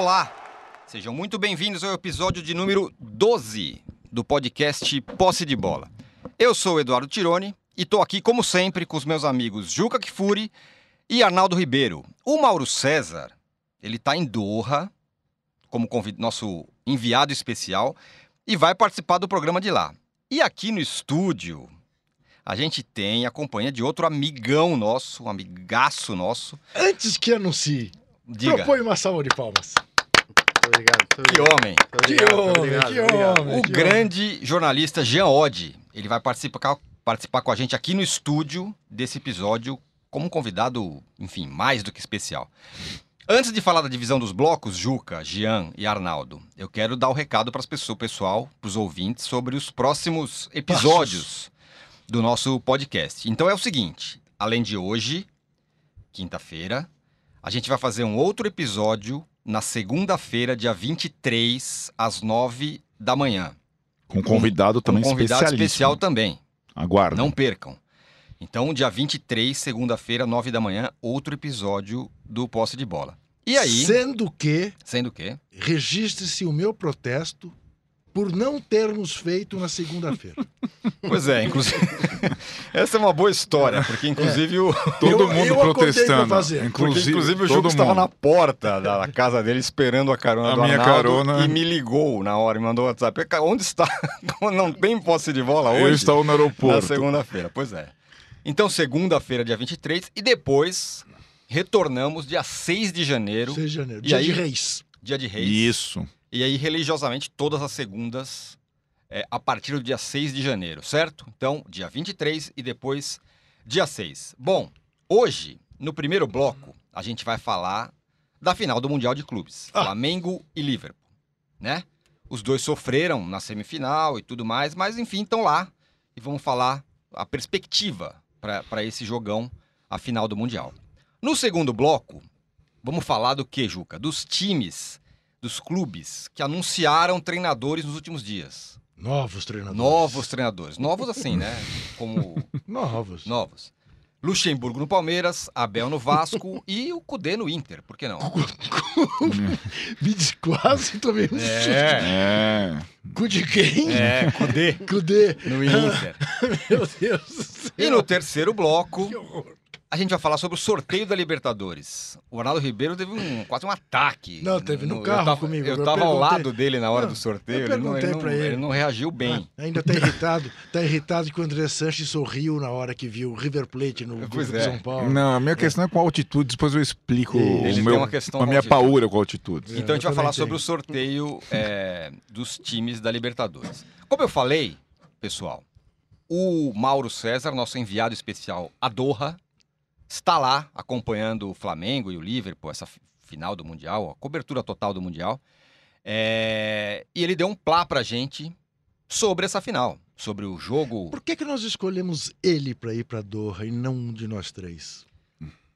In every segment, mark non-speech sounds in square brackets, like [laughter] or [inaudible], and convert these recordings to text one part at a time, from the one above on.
Olá, sejam muito bem-vindos ao episódio de número 12 do podcast Posse de Bola. Eu sou o Eduardo Tironi e estou aqui, como sempre, com os meus amigos Juca Kifuri e Arnaldo Ribeiro. O Mauro César, ele está em Doha, como nosso enviado especial, e vai participar do programa de lá. E aqui no estúdio, a gente tem a companhia de outro amigão nosso, um amigaço nosso. Antes que anuncie, Diga. propõe uma salva de palmas. Obrigado. Que homem! Que homem, obrigado, que obrigado. homem. O que grande jornalista Jean Oddi, ele vai participar, participar com a gente aqui no estúdio desse episódio como um convidado, enfim, mais do que especial. Antes de falar da divisão dos blocos, Juca, Jean e Arnaldo, eu quero dar o recado para as pessoas, pessoal, para os ouvintes, sobre os próximos episódios do nosso podcast. Então é o seguinte: além de hoje, quinta-feira, a gente vai fazer um outro episódio na segunda-feira, dia 23, às 9 da manhã. Com convidado Com também um convidado especial também. Aguarda. Não percam. Então, dia 23, segunda-feira, 9 da manhã, outro episódio do Posse de Bola. E aí, Sendo que, sendo que, registre-se o meu protesto por não termos feito na segunda-feira. pois é, inclusive, [laughs] essa é uma boa história, porque inclusive o Todo Eu- mundo eu protestando. fazer. porque, Inclusive, inclusive o Juca estava na porta da casa dele esperando a carona A do minha Arnaldo carona. e me ligou na hora e mandou WhatsApp. "Ca- Onde está? [laughs] Não tem posse de bola hoje? Eu estava no Na aeroporto. segunda-feira, pois é. Então, segunda-feira, dia 23, e depois retornamos dia 6 de janeiro, 6 de janeiro. E Dia aí? de Reis. dia de Reis. Isso. E aí, religiosamente, todas as segundas, é, a partir do dia 6 de janeiro, certo? Então, dia 23 e depois dia 6. Bom, hoje, no primeiro bloco, a gente vai falar da final do Mundial de Clubes. Ah. Flamengo e Liverpool, né? Os dois sofreram na semifinal e tudo mais, mas enfim, estão lá. E vamos falar a perspectiva para esse jogão, a final do Mundial. No segundo bloco, vamos falar do que, Juca? Dos times dos clubes que anunciaram treinadores nos últimos dias. Novos treinadores. Novos treinadores. Novos assim, né? Como [laughs] Novos. novos. Luxemburgo no Palmeiras, Abel no Vasco [laughs] e o Cudê no Inter. Por que não? [laughs] Me diz- quase tomei um susto. É. Cu de quem? É, Cudê Cu de... no Inter. Meu Deus do céu. E no terceiro bloco, Que horror. A gente vai falar sobre o sorteio da Libertadores. O Arnaldo Ribeiro teve um, quase um ataque. Não, teve no eu carro tava, comigo, Eu eu tava ao perguntei. lado dele na hora Não, do sorteio. eu ele não, ele perguntei não- pra ele. ele não reagiu bem. Ah, ainda tá irritado. Tá irritado que o André Sanches sorriu na hora que viu o River Plate no Pois grupo é. de São Paulo. Não, a minha questão é com altitude, depois eu explico Ele o tem meu, uma questão a minha altitude. paura com altitude. É, Então a gente eu vai falar também sobre o tenho. sorteio é, dos times da Libertadores. Como eu falei, pessoal, o Mauro César, nosso enviado especial a Doha, está lá acompanhando o Flamengo e o Liverpool, essa fi- final do Mundial, a cobertura total do Mundial. É, e ele deu um plá pra gente sobre essa final, sobre o jogo. Por que, que nós escolhemos ele para ir para Doha e não um de nós três?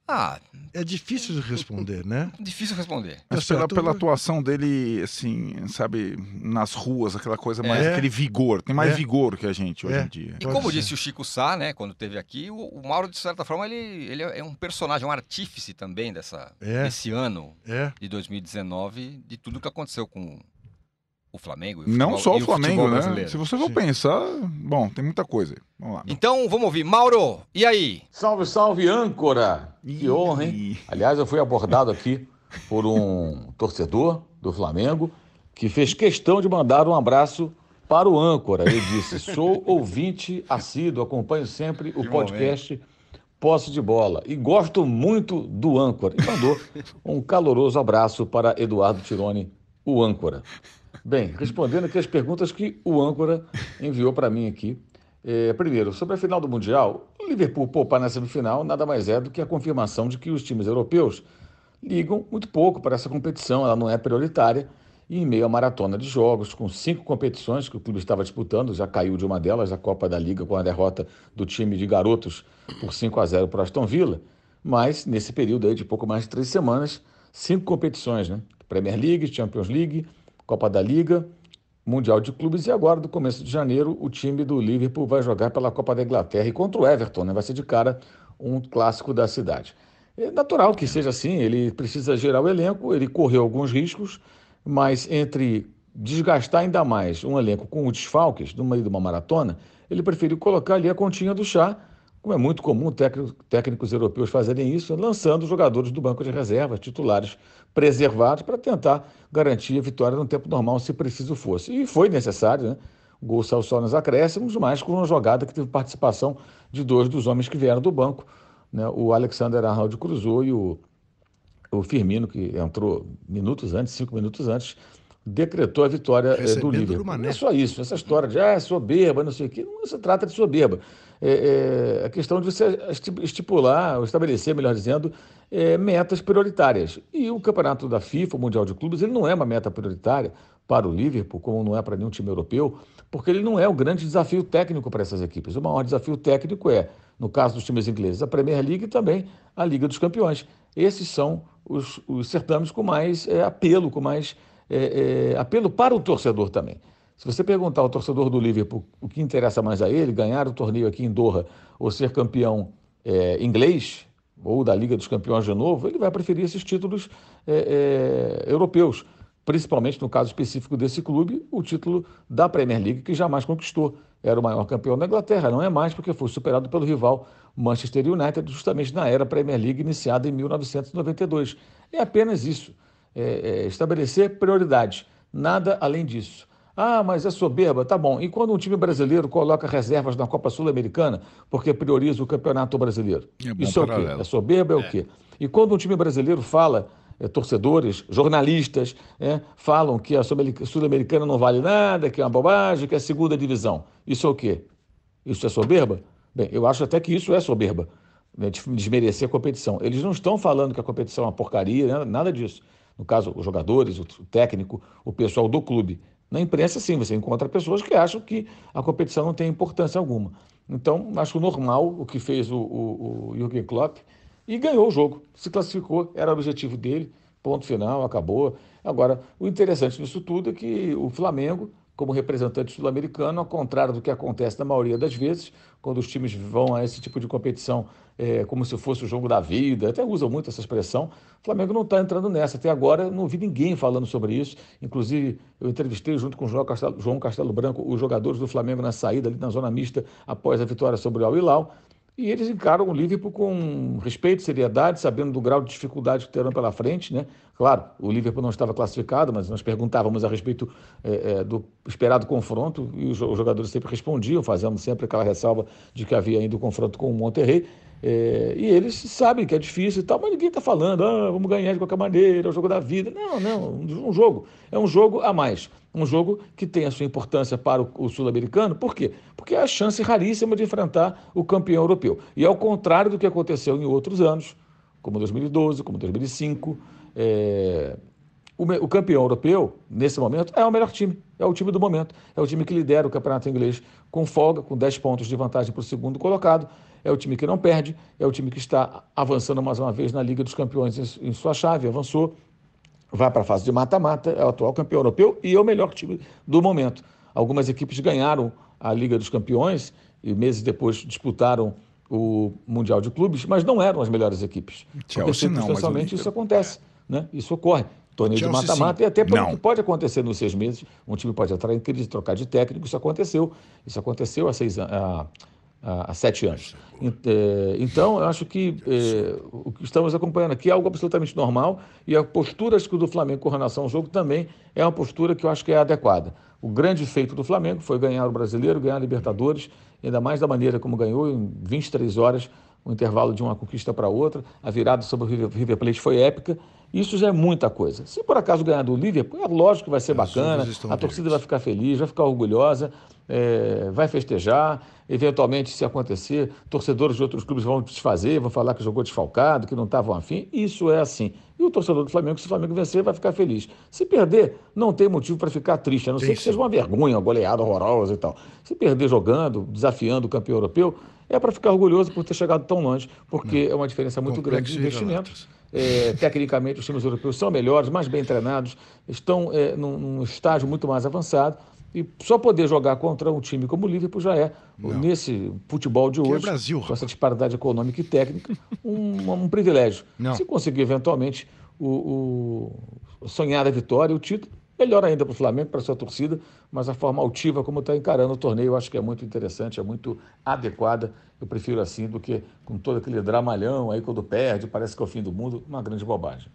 Ah, É difícil de responder, né? [laughs] difícil responder. Mas pela, pela atuação dele, assim, sabe, nas ruas, aquela coisa mais, É. aquele vigor. Tem mais É. vigor que a gente hoje É. em dia. E Pode como ser. disse o Chico Sá, né, quando esteve aqui, o, o Mauro, de certa forma, ele, ele é um personagem, um artífice também dessa, É. desse ano É. de 2019, de tudo que aconteceu com o Flamengo. e Não futebol- só e o Flamengo, né? brasileiro. Se você for Sim. pensar, bom, tem muita coisa. Vamos lá. Então, vamos ouvir. Mauro, e aí? Salve, salve, âncora! Que honra, hein? Aliás, eu fui abordado aqui por um torcedor do Flamengo que fez questão de mandar um abraço para o âncora. Ele disse: sou ouvinte assíduo, acompanho sempre o Que podcast Posse de Bola e gosto muito do âncora. E mandou um caloroso abraço para Eduardo Tironi, o âncora. Bem, respondendo aqui as perguntas que o âncora enviou para mim aqui. É, primeiro, sobre a final do Mundial, o Liverpool poupar na semifinal nada mais é do que a confirmação de que os times europeus ligam muito pouco para essa competição, ela não é prioritária. E em meio à maratona de jogos, com cinco competições que o clube estava disputando, já caiu de uma delas, a Copa da Liga, com a derrota do time de garotos por 5 a 0 para o Aston Villa. Mas, nesse período aí de pouco mais de três semanas, cinco competições, né? Premier League, Champions League, Copa da Liga, Mundial de Clubes e agora, do começo de janeiro, o time do Liverpool vai jogar pela Copa da Inglaterra e contra o Everton, né? Vai ser de cara um clássico da cidade. É natural que seja assim, ele precisa gerar o elenco, ele correu alguns riscos, mas entre desgastar ainda mais um elenco com os desfalques no meio de uma maratona, ele preferiu colocar ali a continha do chá, como é muito comum técnicos europeus fazerem isso, lançando jogadores do banco de reservas, titulares preservados, para tentar garantir a vitória no tempo normal, se preciso fosse. E foi necessário, né? O gol saiu só nos acréscimos, mas com uma jogada que teve participação de dois dos homens que vieram do banco, né? o Alexander Arnold cruzou e o, o Firmino, que entrou minutos antes, cinco minutos antes, decretou a vitória é, do Liverpool. Não é só isso, essa história de ah, soberba, não sei o quê, não se trata de soberba. É, é a questão de você estipular, ou estabelecer, melhor dizendo, é, metas prioritárias. E o campeonato da FIFA, o Mundial de Clubes, ele não é uma meta prioritária para o Liverpool, como não é para nenhum time europeu, porque ele não é o grande desafio técnico para essas equipes. O maior desafio técnico é, no caso dos times ingleses, a Premier League e também a Liga dos Campeões. Esses são os, os certames com mais é, apelo, com mais é, é, apelo para o torcedor também. Se você perguntar ao torcedor do Liverpool o que interessa mais a ele, ganhar o torneio aqui em Doha ou ser campeão é, inglês ou da Liga dos Campeões de novo, ele vai preferir esses títulos é, é, europeus principalmente no caso específico desse clube, o título da Premier League, que jamais conquistou. Era o maior campeão da Inglaterra, não é mais porque foi superado pelo rival Manchester United, justamente na era Premier League iniciada em 1992. É apenas isso, é, é estabelecer prioridades, nada além disso. Ah, mas é soberba, tá bom. E quando um time brasileiro coloca reservas na Copa Sul-Americana porque prioriza o campeonato brasileiro? É isso é o quê? É soberba é, é o quê? E quando um time brasileiro fala é, torcedores, jornalistas, é, falam que a Sul-Americana não vale nada, que é uma bobagem, que é a segunda divisão. Isso é o quê? Isso é soberba? Bem, eu acho até que isso é soberba, né, desmerecer a competição. Eles não estão falando que a competição é uma porcaria, né, nada disso. No caso, os jogadores, o técnico, o pessoal do clube. Na imprensa, sim, você encontra pessoas que acham que a competição não tem importância alguma. Então, acho normal o que fez o, o, o Jürgen Klopp e ganhou o jogo. Se classificou, era o objetivo dele, ponto final, acabou. Agora, o interessante nisso tudo é que o Flamengo, como representante sul-americano, ao contrário do que acontece na maioria das vezes, quando os times vão a esse tipo de competição é, como se fosse o jogo da vida, até usam muito essa expressão, o Flamengo não está entrando nessa. Até agora não vi ninguém falando sobre isso. Inclusive, eu entrevistei junto com o João Castelo, João Castelo Branco os jogadores do Flamengo na saída, ali na zona mista, após a vitória sobre o Al Hilal. E eles encaram o Liverpool com respeito, seriedade, sabendo do grau de dificuldade que terão pela frente. Né? Claro, o Liverpool não estava classificado, mas nós perguntávamos a respeito é, do esperado confronto e os jogadores sempre respondiam, fazendo sempre aquela ressalva de que havia ainda o confronto com o Monterrey. É, e eles sabem que é difícil e tal, mas ninguém está falando, ah, vamos ganhar de qualquer maneira, é o jogo da vida. Não, não, um jogo. É um jogo a mais. Um jogo que tem a sua importância para o, o sul-americano. Por quê? Porque é a chance raríssima de enfrentar o campeão europeu. E ao contrário do que aconteceu em outros anos, como 2012, como 2005, é, o, o campeão europeu, nesse momento, é o melhor time. É o time do momento. É o time que lidera o campeonato inglês com folga, com 10 pontos de vantagem para o segundo colocado é o time que não perde, é o time que está avançando mais uma vez na Liga dos Campeões em, sua chave, avançou, vai para a fase de mata-mata, é o atual campeão europeu e é o melhor time do momento. Algumas equipes ganharam a Liga dos Campeões e meses depois disputaram o Mundial de Clubes, mas não eram as melhores equipes. Chelsea Porque, não, mas isso acontece, né? isso ocorre. Torneio Chelsea, de mata-mata e até pelo pode acontecer nos seis meses. Um time pode entrar em crise, trocar de técnico, isso aconteceu. Isso aconteceu há seis anos há, sete anos. É, então, eu acho que é, o que estamos acompanhando aqui é algo absolutamente normal e a postura acho que do Flamengo com relação ao jogo também é uma postura que eu acho que é adequada. O grande feito do Flamengo foi ganhar o Brasileiro, ganhar a Libertadores, ainda mais da maneira como ganhou, em 23 horas, o intervalo de uma conquista para outra. A virada sobre o River Plate foi épica. Isso já é muita coisa. Se por acaso ganhar do Liverpool, é lógico que vai ser bacana, a torcida vai ficar feliz, vai ficar orgulhosa, é, vai festejar. Eventualmente, se acontecer, torcedores de outros clubes vão desfazer, vão falar que jogou desfalcado, que não estavam afim. Isso é assim. E o torcedor do Flamengo, se o Flamengo vencer, vai ficar feliz. Se perder, não tem motivo para ficar triste, a não ser que seja uma vergonha, uma goleada horrorosa e tal. Se perder jogando, desafiando o campeão europeu, é para ficar orgulhoso por ter chegado tão longe, porque não. é uma diferença muito Complexo grande de investimentos. É, tecnicamente, os times europeus são melhores, mais bem treinados, estão é, num, num estágio muito mais avançado E só poder jogar contra um time como o Liverpool já é, Não. nesse futebol de é hoje, Brasil, com essa disparidade econômica e técnica, um, um privilégio. Não. Se conseguir eventualmente o, o sonhar a vitória, o título, melhor ainda para o Flamengo, para a sua torcida, mas a forma altiva como está encarando o torneio, eu acho que é muito interessante, é muito adequada. Eu prefiro assim do que com todo aquele dramalhão aí quando perde, parece que é o fim do mundo, uma grande bobagem.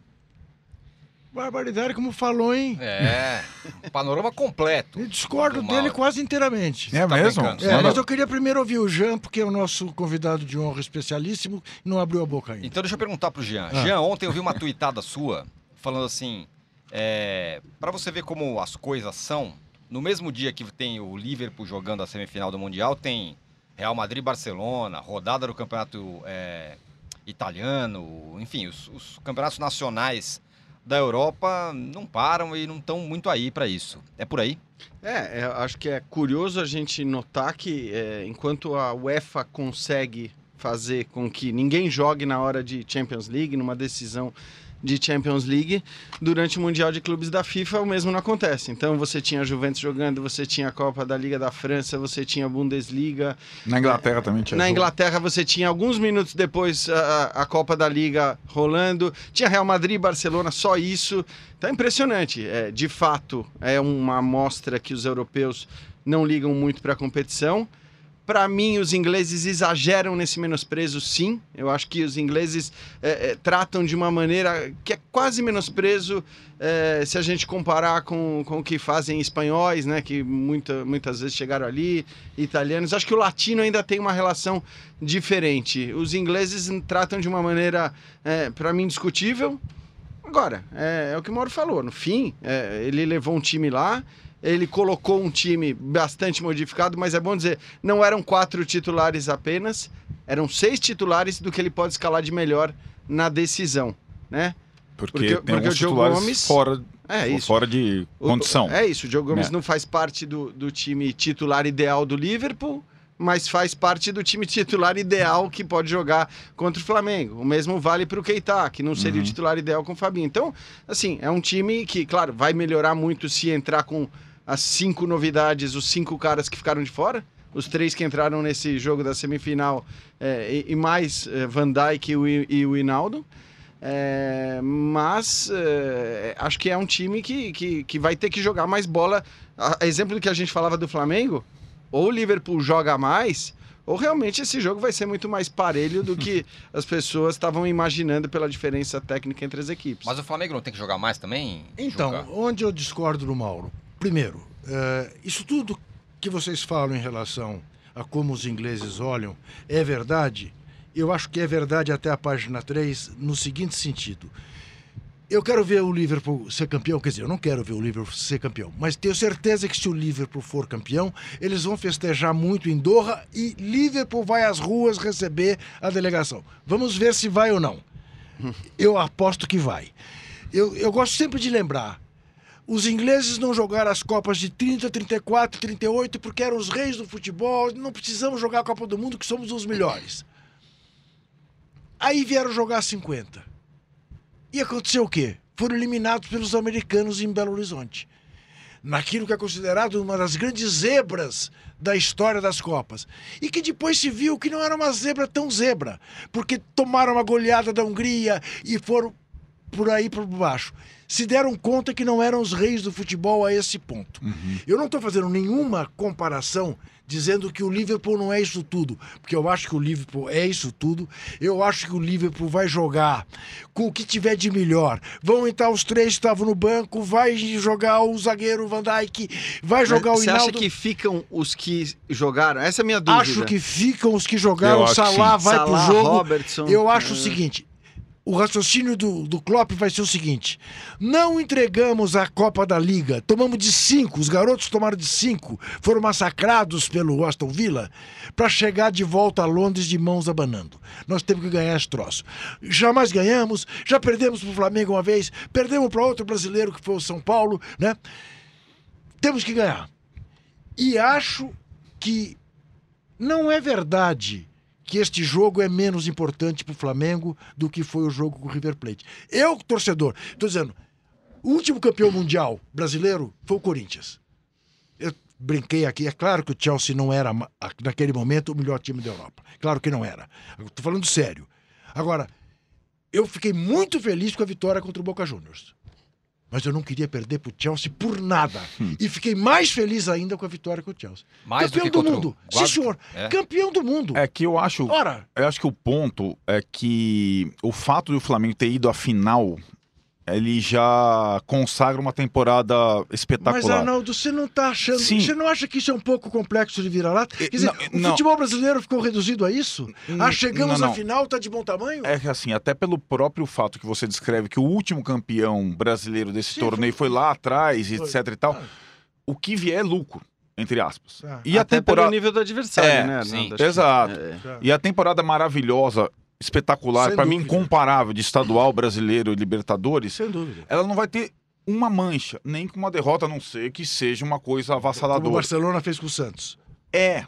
Barbaridade, como falou, hein? É, um panorama completo. Eu discordo do dele quase inteiramente. É tá mesmo? É, mas eu queria primeiro ouvir o Jean, porque é o nosso convidado de honra especialíssimo não abriu a boca ainda. Então deixa eu perguntar pro Jean. Ah. Jean, ontem eu vi uma tuitada sua falando assim, é, para você ver como as coisas são, no mesmo dia que tem o Liverpool jogando a semifinal do Mundial, tem Real Madrid Barcelona, rodada do campeonato é, italiano, enfim, os, os campeonatos nacionais da Europa não param e não estão muito aí para isso. É por aí? É, é, acho que é curioso a gente notar que é, enquanto a UEFA consegue fazer com que ninguém jogue na hora de Champions League, numa decisão de Champions League, durante o Mundial de Clubes da FIFA o mesmo não acontece. Então você tinha a Juventus jogando, você tinha a Copa da Liga da França, você tinha a Bundesliga, Na Inglaterra também tinha na jogo. Inglaterra você tinha alguns minutos depois a, a Copa da Liga rolando, tinha Real Madrid e Barcelona, só isso. É impressionante. É, de fato, é uma amostra que os europeus não ligam muito para a competição. Para mim, os ingleses exageram nesse menosprezo, sim. Eu acho que os ingleses é, é, tratam de uma maneira que é quase menosprezo é, se a gente comparar com, com o que fazem espanhóis, né? Que muita, muitas vezes chegaram ali, italianos. Acho que o latino ainda tem uma relação diferente. Os ingleses tratam de uma maneira, é, para mim, discutível. Agora, é, é o que o Mauro falou. No fim, é, ele levou um time lá, ele colocou um time bastante modificado, mas é bom dizer, não eram quatro titulares apenas, eram seis titulares do que ele pode escalar de melhor na decisão, né? Porque, Porque- tem porque o Diogo Gomes- fora, É isso. fora de O- condição. É isso, o Diogo Gomes É. não faz parte do, do time titular ideal do Liverpool, mas faz parte do time titular ideal que pode jogar contra o Flamengo. O mesmo vale para o Keita, que não seria o titular ideal com o Fabinho. Então, assim, é um time que, claro, vai melhorar muito se entrar com as cinco novidades, os cinco caras que ficaram de fora. Os três que entraram nesse jogo da semifinal é, e, e mais é, Van Dijk e o, e o Hinaldo. É, mas é, acho que é um time que, que, que vai ter que jogar mais bola. A- exemplo do que a gente falava do Flamengo, ou o Liverpool joga mais, ou realmente esse jogo vai ser muito mais parelho do que [laughs] as pessoas estavam imaginando pela diferença técnica entre as equipes. Mas o Flamengo não tem que jogar mais também? Então, Juca? onde eu discordo do Mauro? Primeiro, eh, isso tudo que vocês falam em relação a como os ingleses olham é verdade. Eu acho que é verdade até a página 3, no seguinte sentido. Eu quero ver o Liverpool ser campeão, quer dizer, eu não quero ver o Liverpool ser campeão, mas tenho certeza que se o Liverpool for campeão, eles vão festejar muito em Doha e Liverpool vai às ruas receber a delegação. Vamos ver se vai ou não. Eu aposto que vai. Eu, eu gosto sempre de lembrar. Os ingleses não jogaram as Copas de 30, 34, 38 porque eram os reis do futebol. Não precisamos jogar a Copa do Mundo, que somos os melhores. Aí vieram jogar 50. E aconteceu o quê? Foram eliminados pelos americanos em Belo Horizonte. Naquilo que é considerado uma das grandes zebras da história das Copas. E que depois se viu que não era uma zebra tão zebra, porque tomaram uma goleada da Hungria e foram por aí por baixo. Se deram conta que não eram os reis do futebol a esse ponto. Eu não estou fazendo nenhuma comparação dizendo que o Liverpool não é isso tudo, porque eu acho que o Liverpool é isso tudo. Eu acho que o Liverpool vai jogar com o que tiver de melhor. Vão entrar os três que estavam no banco, vai jogar o zagueiro Van Dijk, vai Mas jogar o Você acha Hinaldo. que ficam os que jogaram? Essa é a minha dúvida. Acho que ficam os que jogaram, Salah vai Salah, pro jogo. Robertson, eu acho é. o seguinte, o raciocínio do, do Klopp vai ser o seguinte: não entregamos a Copa da Liga, tomamos de cinco, os garotos tomaram de cinco, foram massacrados pelo Aston Villa para chegar de volta a Londres de mãos abanando. Nós temos que ganhar esse troço. Jamais ganhamos, já perdemos para o Flamengo uma vez, perdemos para outro brasileiro que foi o São Paulo, né? Temos que ganhar. E acho que não é verdade que este jogo é menos importante para o Flamengo do que foi o jogo com o River Plate. Eu, torcedor, estou dizendo, o último campeão mundial brasileiro foi o Corinthians. Eu brinquei aqui. É claro que o Chelsea não era, naquele momento, o melhor time da Europa. Claro que não era. Estou falando sério. Agora, eu fiquei muito feliz com a vitória contra o Boca Juniors. Mas eu não queria perder pro Chelsea por nada. E fiquei mais feliz ainda com a vitória com o Chelsea. Mais do Campeão do, contra o mundo. Sim, senhor. É. Campeão do mundo. É que eu acho. Ora, Eu acho que o ponto é que o fato do Flamengo ter ido à final, ele já consagra uma temporada mas espetacular. Arnaldo, você não tá achando. Sim. Você não acha que isso é um pouco complexo de virar lá? Quer dizer, não, o não. futebol brasileiro ficou reduzido a isso? Ah, N- chegamos não, à não. final, tá de bom tamanho? É que assim, até pelo próprio fato que você descreve que o último campeão brasileiro desse Sim, torneio foi- foi lá atrás, Foi. etc e tal, Ah. o que vier é lucro, entre aspas. Tá. E a Até temporada pelo nível do adversário, É, né? Sim. Exato. é. Tá. E a temporada maravilhosa, espetacular, pra mim incomparável de estadual brasileiro e Libertadores, Sem dúvida. ela não vai ter uma mancha, nem com uma derrota, a não ser que seja uma coisa Como o avassaladora. Barcelona fez com o Santos. É,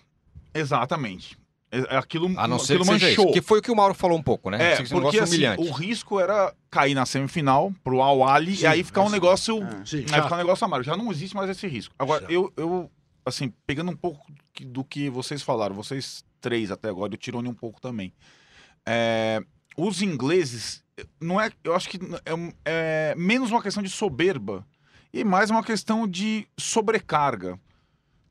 exatamente. É, é aquilo, A não ser aquilo que seja isso. manchou. Que foi o que o Mauro falou um pouco, né? É, Esse porque negócio assim, o risco era cair na semifinal pro Al Ali Sim, e aí ficar um negócio, Sim, aí chato. ficar um negócio amargo. Já não existe mais esse risco. Agora, eu, eu, assim, pegando um pouco do que vocês falaram, vocês três até agora, e o Tirone um pouco também. É, os ingleses, não é, eu acho que é, é menos uma questão de soberba e mais uma questão de sobrecarga.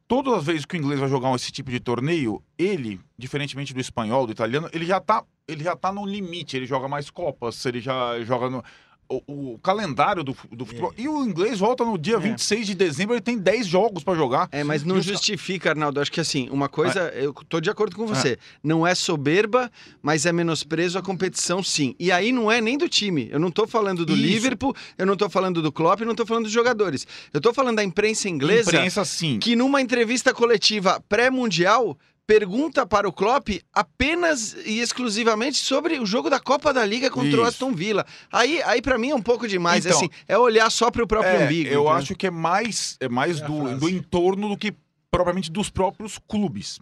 Todas as vezes que o inglês vai jogar esse tipo de torneio, ele, diferentemente do espanhol, do italiano, ele já tá, ele já tá no limite, ele joga mais copas, ele já joga no o, o calendário do, do futebol. E o inglês volta no dia É. 26 de dezembro, ele tem 10 jogos pra jogar. É, mas não os- justifica, Arnaldo. Acho que assim, uma coisa, eu tô de acordo com você. Não é soberba, mas é menosprezo à competição, sim. E aí não é nem do time. Eu não tô falando do Isso. Liverpool, eu não tô falando do Klopp, eu não tô falando dos jogadores. Eu tô falando da imprensa inglesa Imprensa, sim. que numa entrevista coletiva pré-mundial pergunta para o Klopp apenas e exclusivamente sobre o jogo da Copa da Liga contra o Isso. Aston Villa. Aí, aí para mim é um pouco demais, Então, assim, é olhar só para o próprio É, umbigo. eu entendeu? acho que é mais, é mais É do, do entorno do que propriamente dos próprios clubes.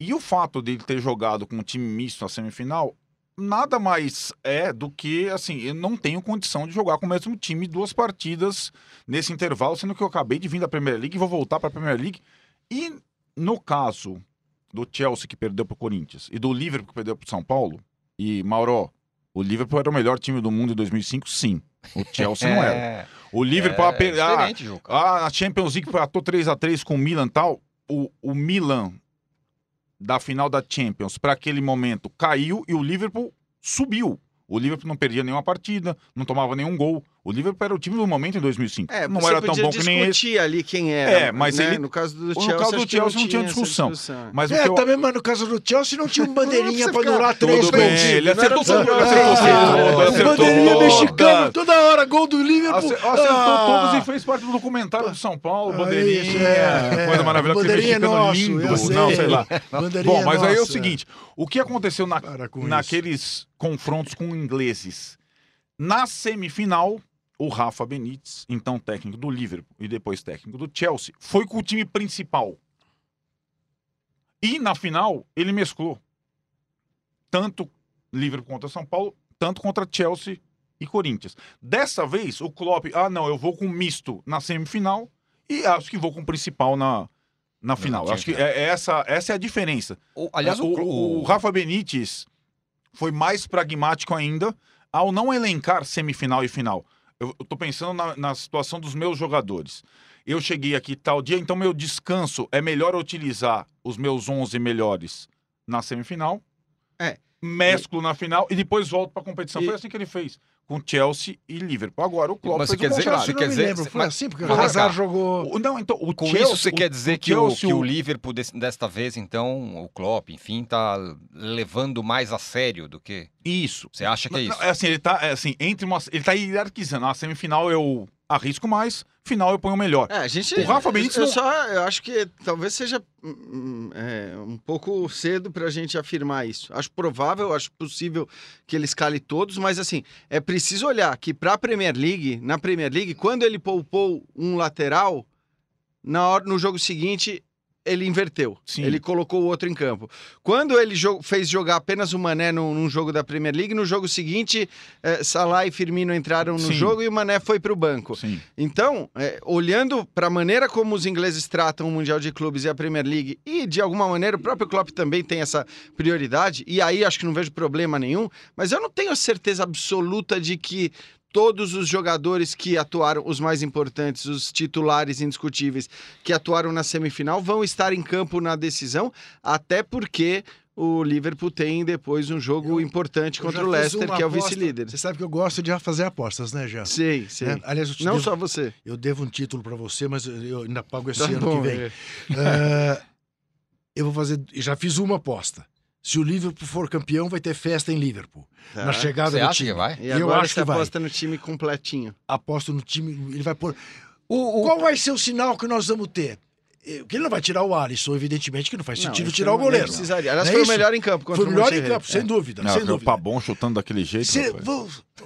E o fato dele ter jogado com um time misto na semifinal nada mais é do que assim, eu não tenho condição de jogar com o mesmo time duas partidas nesse intervalo, sendo que eu acabei de vir da Premier League e vou voltar para a Premier League. E no caso do Chelsea que perdeu para o Corinthians e do Liverpool que perdeu para o São Paulo, e Mauro, o Liverpool era o melhor time do mundo em 2005, sim. O Chelsea não [laughs] era. É, O Liverpool é, ah, Juca. ah, na Champions League empatou 3x3 com o Milan e tal. O, o Milan, da final da Champions, para aquele momento, caiu e o Liverpool subiu. O Liverpool não perdia nenhuma partida, não tomava nenhum gol. O Liverpool era o time do momento em 2005. É, não era tão bom que nem esse. ali quem era. É, mas né? ele- No caso do no Chelsea, caso do Chelsea não tinha essa discussão. Mas É, eu... também, mas no caso do Chelsea não tinha um [laughs] bandeirinha Não pra anular três Tudo gols. bem, ele Não era acertou Ah, acertou bandeirinha mexicana, toda hora, gol do Liverpool. Ace- Acertou Ah, todos e fez parte do documentário do São Paulo, bandeirinha, é, coisa é. maravilhosa, aquele Bandeirinha é mexicano lindo, não, sei lá. Bandeirinha Bom, mas aí é o seguinte, o que aconteceu naqueles confrontos com ingleses? Na semifinal, o Rafa Benítez, então técnico do Liverpool e depois técnico do Chelsea, foi com o time principal. E na final, ele mesclou tanto Liverpool contra São Paulo, tanto contra Chelsea e Corinthians. Dessa vez, o Klopp, ah, não, eu vou com misto na semifinal e acho que vou com o principal na, na final. Acho que é, é essa, essa é a diferença. O- aliás, o, o- o Rafa Benítez foi mais pragmático ainda ao não elencar semifinal e final. Eu, tô pensando na, na situação dos meus jogadores. Eu cheguei aqui tal dia, então meu descanso é melhor utilizar os meus 11 melhores na semifinal. É. Mesclo na final e depois volto pra competição. E- Foi assim que ele fez com Chelsea e Liverpool. Agora o Klopp Mas você quer o dizer- contrário. você quer dizer- lembro, foi mas- assim, porque o Hazard jogou... O- Não, então, o Com Chelsea, isso você o- quer dizer o que o, Chelsea, que o Liverpool desta vez, então, o Klopp, enfim, tá levando mais a sério do que... Isso. Você acha que é isso? não, é assim, ele tá, é assim, entre uma, ele tá hierarquizando. Na semifinal eu arrisco mais, final eu ponho o melhor. É, a gente. O Rafa Benítez eu não- só eu acho que talvez seja hum, hum, é, um pouco cedo pra gente afirmar isso. Acho provável, acho possível que ele escale todos, mas assim, é preciso olhar que pra Premier League, na Premier League, quando ele poupou um lateral, na hora, no jogo seguinte, ele inverteu. Sim. Ele colocou o outro em campo. Quando ele jo- fez jogar apenas o Mané num, num jogo da Premier League, no jogo seguinte, eh, Salah e Firmino entraram no Sim. jogo e o Mané foi para o banco. Sim. Então, é, olhando para a maneira como os ingleses tratam o Mundial de Clubes e a Premier League, e de alguma maneira o próprio Klopp também tem essa prioridade, e aí acho que não vejo problema nenhum, mas eu não tenho a certeza absoluta de que todos os jogadores que atuaram, os mais importantes, os titulares indiscutíveis, que atuaram na semifinal, vão estar em campo na decisão, até porque o Liverpool tem depois um jogo importante Eu contra o Leicester, que é o vice-líder. Você sabe que eu gosto de fazer apostas, né, Jean? Sei, sei. Né? Aliás, eu te Não devo, só você. eu devo um título para você, mas eu ainda pago esse Tá ano bom, que vem. é. Ah, eu vou fazer. Já fiz uma aposta. Se o Liverpool for campeão, vai ter festa em Liverpool. Tá. Na chegada Você do acha time. que vai? E Eu agora acho você que vai. aposta no time completinho. Aposto no time. Ele vai pôr. Qual vai ser o sinal que nós vamos ter? Eh, Que ele não vai tirar o Alisson, evidentemente, que não faz sentido Não, tirar o não goleiro. Precisaria. Aliás, Não é foi o isso? melhor em campo contra Foi o o melhor em campo, sem É. dúvida. Não, sem o dúvida. Pabon chutando daquele jeito. Se,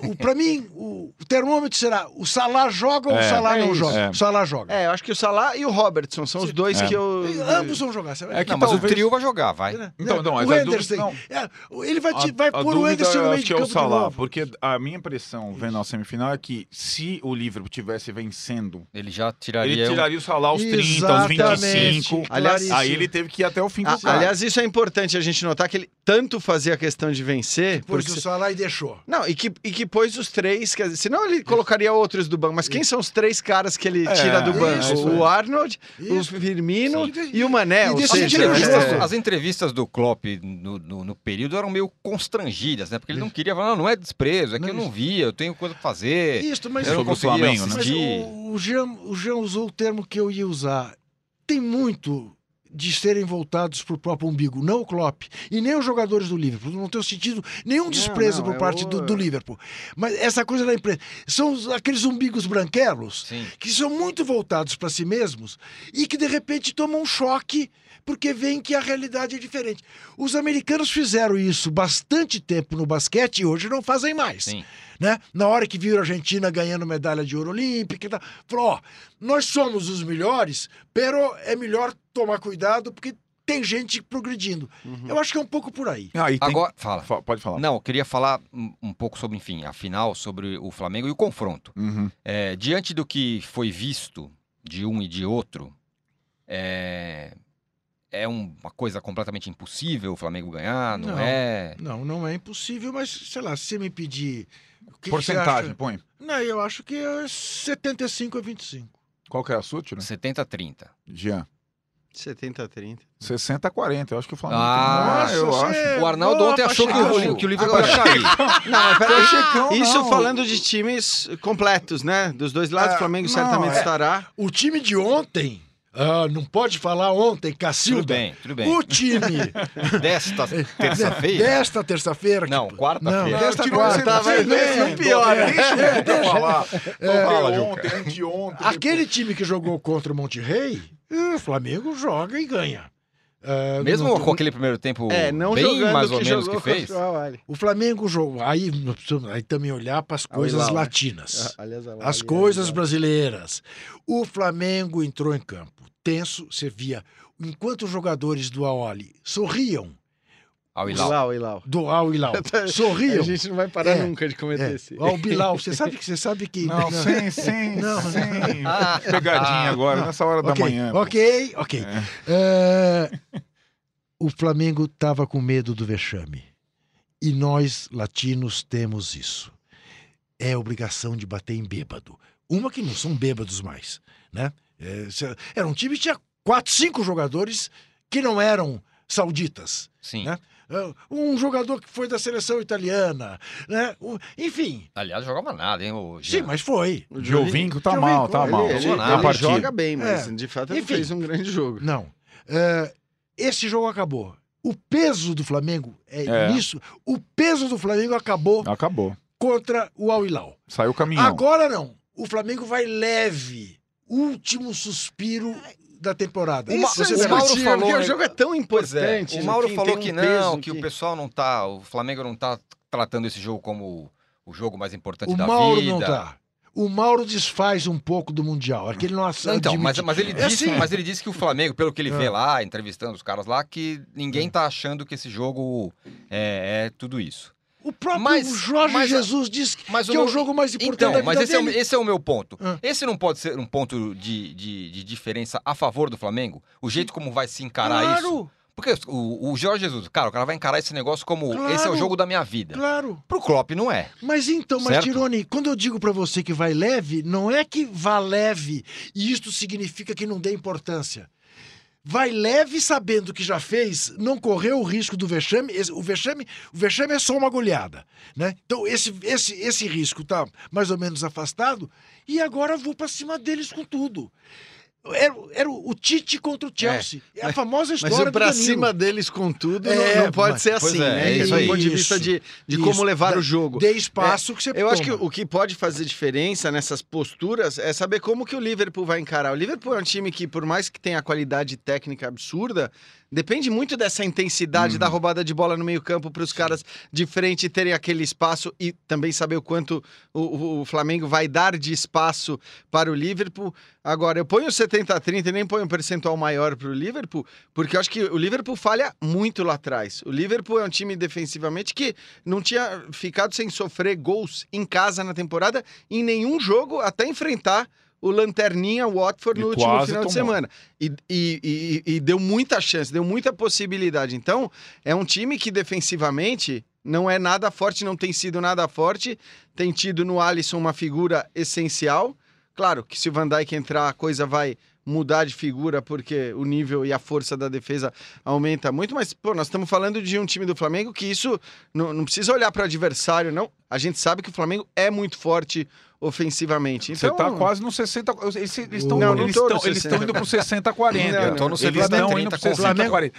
o, pra mim, o, o termômetro será o Salah joga ou o É, Salah é não isso. joga? É. O Salah joga. É, eu acho que o Salah e o Robertson são os dois É. que eu. Ambos vão jogar. É que Não, mas talvez- o trio vai jogar, vai. Então, não, mas o a Anderson. dúvida- é, ele vai, te- A- vai a pôr o dúvida Anderson no eu meio acho de que é o campo Salah, novo. porque a minha impressão vendo a semifinal é que se o Liverpool tivesse vencendo, Ele já tiraria. ele tiraria o Salah aos 30, aos Exatamente. 25. Aliás, Aí ele teve que ir até o fim do cara. aliás, isso é importante a gente notar que ele tanto fazia a questão de vencer. Pôs porque- o Salah e deixou. Não, e que, e que pôs os três, quer dizer, senão ele colocaria outros do banco. Mas quem são os três caras que ele É, tira do banco? isso, o. Arnold, Isso. o Firmino Sim. e o Mané. E seja, ele As gosta. é, entrevistas, as entrevistas do Klopp no, no- no período eram meio constrangidas, né? Porque ele não queria falar, não, não é desprezo, é que Não, eu não via, eu tenho coisa pra fazer. Isso, mas, Eu não conseguia Flamengo, né? mas o, o, Jean, o Jean usou o termo que eu ia usar. Tem muito de serem voltados para o próprio umbigo, não o Klopp e nem os jogadores do Liverpool. Não tem sentido nenhum desprezo não, por é parte o- do, do Liverpool. Mas essa coisa da empresa. São aqueles umbigos branquelos Sim. que são muito voltados para si mesmos e que de repente tomam um choque porque veem que a realidade é diferente. Os americanos fizeram isso bastante tempo no basquete e hoje não fazem mais. Sim. Né? Na hora que viram a Argentina ganhando medalha de ouro olímpica, e tal, falou: ó, nós somos os melhores, pero é melhor tomar cuidado porque tem gente progredindo. Eu acho que é um pouco por aí. Ah, tem- Agora, fala. Fa- Pode falar. Não, eu queria falar um, pouco sobre, enfim, a final, sobre o Flamengo e o confronto. Uhum. É, diante do que foi visto de um e de outro, é, é um- uma coisa completamente impossível o Flamengo ganhar, não, Não. é? Não, não é impossível, mas sei lá, se você me pedir. Que Porcentagem, põe. Não, eu acho que é 75 a 25. Qual que é a sua, Tiro? 70-30. Jean. 70 a 30. 60 a 40. Eu acho que o Flamengo Ah, tem... eu acho. O Arnaldo ontem achou que o, que o Liverpool ia cair. [laughs] Não, peraí. Checão, Isso não. falando de times completos, né? Dos dois lados, É, o Flamengo não, certamente é- estará. O time de ontem. Ah, não pode falar ontem, Cacilda. Tudo bem, tudo bem. O time Desta [laughs] terça-feira? desta terça-feira. Não, quarta-feira. Não, Não, desta quarta. vai ver, não piora. Deixa Juca falar. É. Fala, Juca. ontem, anteontem. Aquele time que jogou contra o Monterrey, eh, o Flamengo joga e ganha. Ah, Mesmo não- com aquele primeiro tempo É, não bem jogando mais o ou que menos que fez, o Flamengo jogou. Aí, aí também olhar para as Al coisas né? latinas. Ah, aliás, As é coisas brasileiras. O Flamengo entrou em campo tenso, você via, enquanto os jogadores do Awali sorriam, Al Hilal. Hilal, Hilal. do Al Hilal, [laughs] sorriam. A gente não vai parar É, nunca de cometer É, esse. ao Bilal, você [laughs] sabe que você sabe que Não, sem, sem, [laughs] Não, não. sem pegadinha agora, nessa hora da Ok, manhã. ok, ok. É, o Flamengo estava com medo do vexame. E nós, latinos, temos isso. É obrigação de bater em bêbado. Uma que não são bêbados mais, né? É, era um time que tinha quatro, cinco jogadores que não eram sauditas. Sim. Né? É, Um jogador que foi da seleção italiana, né? O- Enfim, Aliás, jogava nada, hein, o sim, mas foi. O Giovinco tá Giovinco, mal, tá ele- mal. Ele, ele, ele joga bem, mas É. de fato ele Enfim. fez um grande jogo. Não. É, esse jogo acabou. O peso do Flamengo é, É. nisso. O peso do Flamengo acabou Acabou. contra o Al Hilal. Saiu o caminhão. Agora não. O Flamengo vai leve. Último suspiro da temporada. Uma- Você o. Mauro falou, porque né? o jogo é tão é, importante. O Mauro enfim, falou que um não, peso que o pessoal não tá. O Flamengo não tá tratando esse jogo como o jogo mais importante O da Mauro vida. não tá. o Mauro desfaz um pouco do Mundial. É que ele não Não, então, mas, mas, ele É disse, assim. mas ele disse que o Flamengo, pelo que ele vê É. lá, entrevistando os caras lá, que ninguém tá achando que esse jogo é, é tudo isso. O próprio Mas- Jorge mas- Jesus disse que Mas é o jogo mais importante Então, da vida mas esse é, o, dele. esse é o meu ponto. Ah. Esse não pode ser um ponto de, de, de diferença a favor do Flamengo? O jeito como vai se encarar isso? claro, Porque o, o Jorge Jesus, cara, o cara vai encarar esse negócio como Claro. esse é o jogo da minha vida. claro. Pro Klopp não é. Mas então, mas Certo? Tirone, quando eu digo pra você que vai leve, não é que vá leve e isto significa que não dê importância. Vai leve sabendo que já fez, não correu o risco do vexame. Esse- O vexame, o vexame é só uma goleada, né? Então esse, esse, esse risco tá mais ou menos afastado e agora vou pra cima deles com tudo. Era, era o Tite contra o Chelsea. É, a mas- famosa Mas história o pra do cima deles com tudo É, não, não pode mas- ser assim, é, né? é Do isso aí. ponto de vista de, de Isso. como levar Dê- o jogo. Dê espaço que você Eu acho que toma. o que pode fazer diferença nessas posturas é saber como que o Liverpool vai encarar. O Liverpool é um time que, por mais que tenha a qualidade técnica absurda, depende muito dessa intensidade da roubada de bola no meio-campo para os caras de frente terem aquele espaço e também saber o quanto o, o- o Flamengo vai dar de espaço para o Liverpool. Agora, eu ponho 70-30 e nem ponho um percentual maior para o Liverpool, porque eu acho que o Liverpool falha muito lá atrás. O Liverpool é um time defensivamente que não tinha ficado sem sofrer gols em casa na temporada em nenhum jogo até enfrentar o Lanterninha Watford E no último final de tomou. semana. E, e- e- deu muita chance, deu muita possibilidade. Então, é um time que defensivamente não é nada forte, não tem sido nada forte. Tem tido no Alisson uma figura essencial. Claro que se o Van Dijk entrar, a coisa vai mudar de figura, porque o nível e a força da defesa aumenta muito. Mas, pô, nós estamos falando de um time do Flamengo que isso não, não precisa olhar para o adversário, não. A gente sabe que o Flamengo é muito forte ofensivamente. Você Então, tá quase no 60. Eles estão eles estão- eles 60. estão indo pro 60 40. Não, Eu tô no Eles 70 estão 30 indo pro com o 60 Flamengo.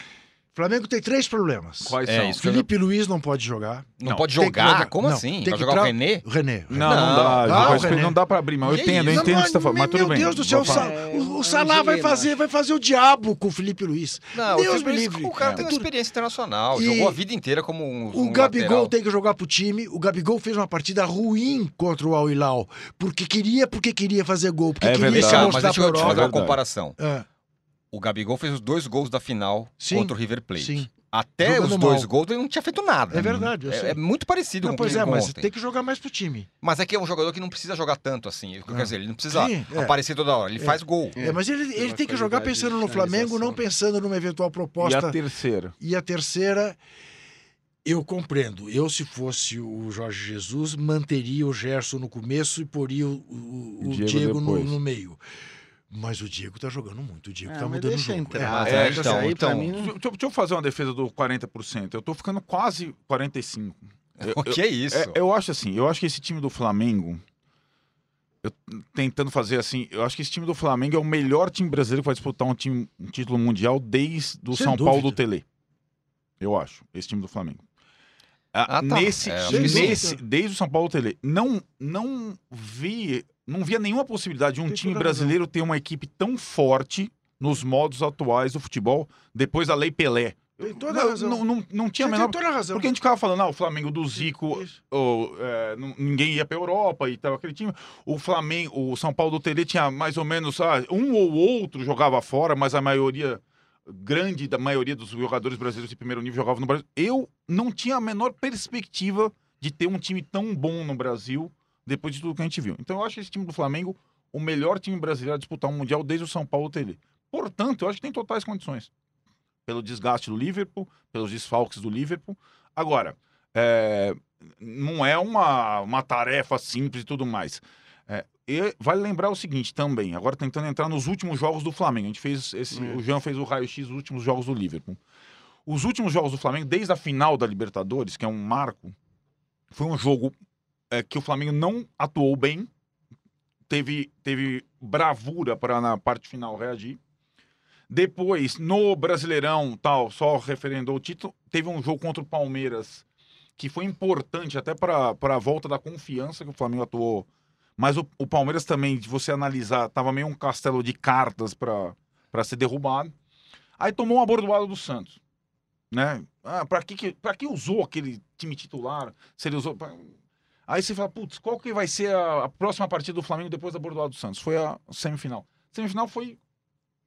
40. Flamengo tem três problemas. Quais É são? isso. Felipe Luiz não pode jogar. Não, Não, pode jogar? jogar- Como não, assim? tem Vai que jogar o tra- René? René. Não, não, Não, dá. não, Jogar- René. não dá pra abrir, mas eu Que entendo, eu entendo o que você tá falando. Meu Mas tudo bem. Deus do céu, o, Vou. É, o- o é Salah vai fazer, vai fazer o diabo com o Felipe Luiz. Não, Deus o, me livre. o cara É. tem uma experiência internacional, E- jogou a vida inteira como um, O um Gabigol lateral. tem que jogar pro time. O Gabigol fez uma partida ruim contra o Al Hilal. Porque queria, porque queria fazer gol. Porque É queria se Cara, mas mostrar deixa pra eu te Europa. fazer uma Verdade. comparação. É, O Gabigol fez os dois gols da final Sim, contra o River Plate. sim. Até Jogando os dois mal. gols ele não tinha feito nada. É verdade, eu É, sei. é muito parecido Não, com o pois é, ele mas ontem. tem que jogar mais pro time. Mas é que é um jogador que não precisa jogar tanto assim. Quer dizer, ele não precisa Sim, é. aparecer toda hora. Ele faz gol. É, mas ele, ele tem que jogar pensando no Flamengo, não pensando numa eventual E proposta. a terceira? E a terceira, eu compreendo. Eu, se fosse o Jorge Jesus, manteria o Gerson no começo e poria o, o- o Diego Diego, no, no meio. Mas o Diego tá jogando muito. O Diego Ah, tá mudando o jogo. entrar. É, Mas é, então, aí, então, mim, Deixa, deixa eu fazer uma defesa do 40%. Eu tô ficando quase 45%. [laughs] Eu, O que é isso? É, eu acho assim, eu acho que esse time do Flamengo, eu tentando fazer assim, eu acho que esse time do Flamengo é o melhor time brasileiro que vai disputar um, time, um título mundial desde o Sem São Paulo do dúvida. Tele. Eu acho, esse time do Flamengo. Ah, Ah, tá. Nesse, É, nesse, dúvida. desde o São Paulo Tele, não, não vi, não via nenhuma possibilidade de um Tem time a brasileiro ter uma equipe tão forte nos modos atuais do futebol depois da Lei Pelé. Tem toda a não, razão. não, não, não tinha a Você menor tem toda a razão. porque a gente ficava falando, ah, o Flamengo do Zico, ou, é, ninguém ia pra Europa e tal, aquele time. O Flamengo, o São Paulo do Tele tinha mais ou menos, ah, um ou outro jogava fora, mas a maioria, grande da maioria dos jogadores brasileiros de primeiro nível jogavam no Brasil. Eu não tinha a menor perspectiva de ter um time tão bom no Brasil depois de tudo que a gente viu. Então eu acho esse time do Flamengo o melhor time brasileiro a disputar um Mundial desde o São Paulo Tele. Portanto, eu acho que tem totais condições. Pelo desgaste do Liverpool, pelos desfalques do Liverpool. Agora, é, não é uma, uma tarefa simples e tudo mais. É, e vale lembrar o seguinte também, agora tentando entrar nos últimos jogos do Flamengo. A gente fez esse, É. o Jean fez o raio-x dos últimos jogos do Liverpool. Os últimos jogos do Flamengo, desde a final da Libertadores, que é um marco, foi um jogo é, que o Flamengo não atuou bem, teve, teve bravura para na parte final reagir. Depois, no Brasileirão, tal, só referendou o título, teve um jogo contra o Palmeiras que foi importante até para a volta da confiança que o Flamengo atuou. Mas o, o Palmeiras também, de você analisar, tava meio um castelo de cartas para ser derrubado. Aí tomou uma bordoada do Santos. Né? Ah, para que, que, que usou aquele time titular? Se ele usou. pra- Aí você fala, putz, qual que vai ser a, a próxima partida do Flamengo depois da Bordoada do Santos? Foi a semifinal. A semifinal foi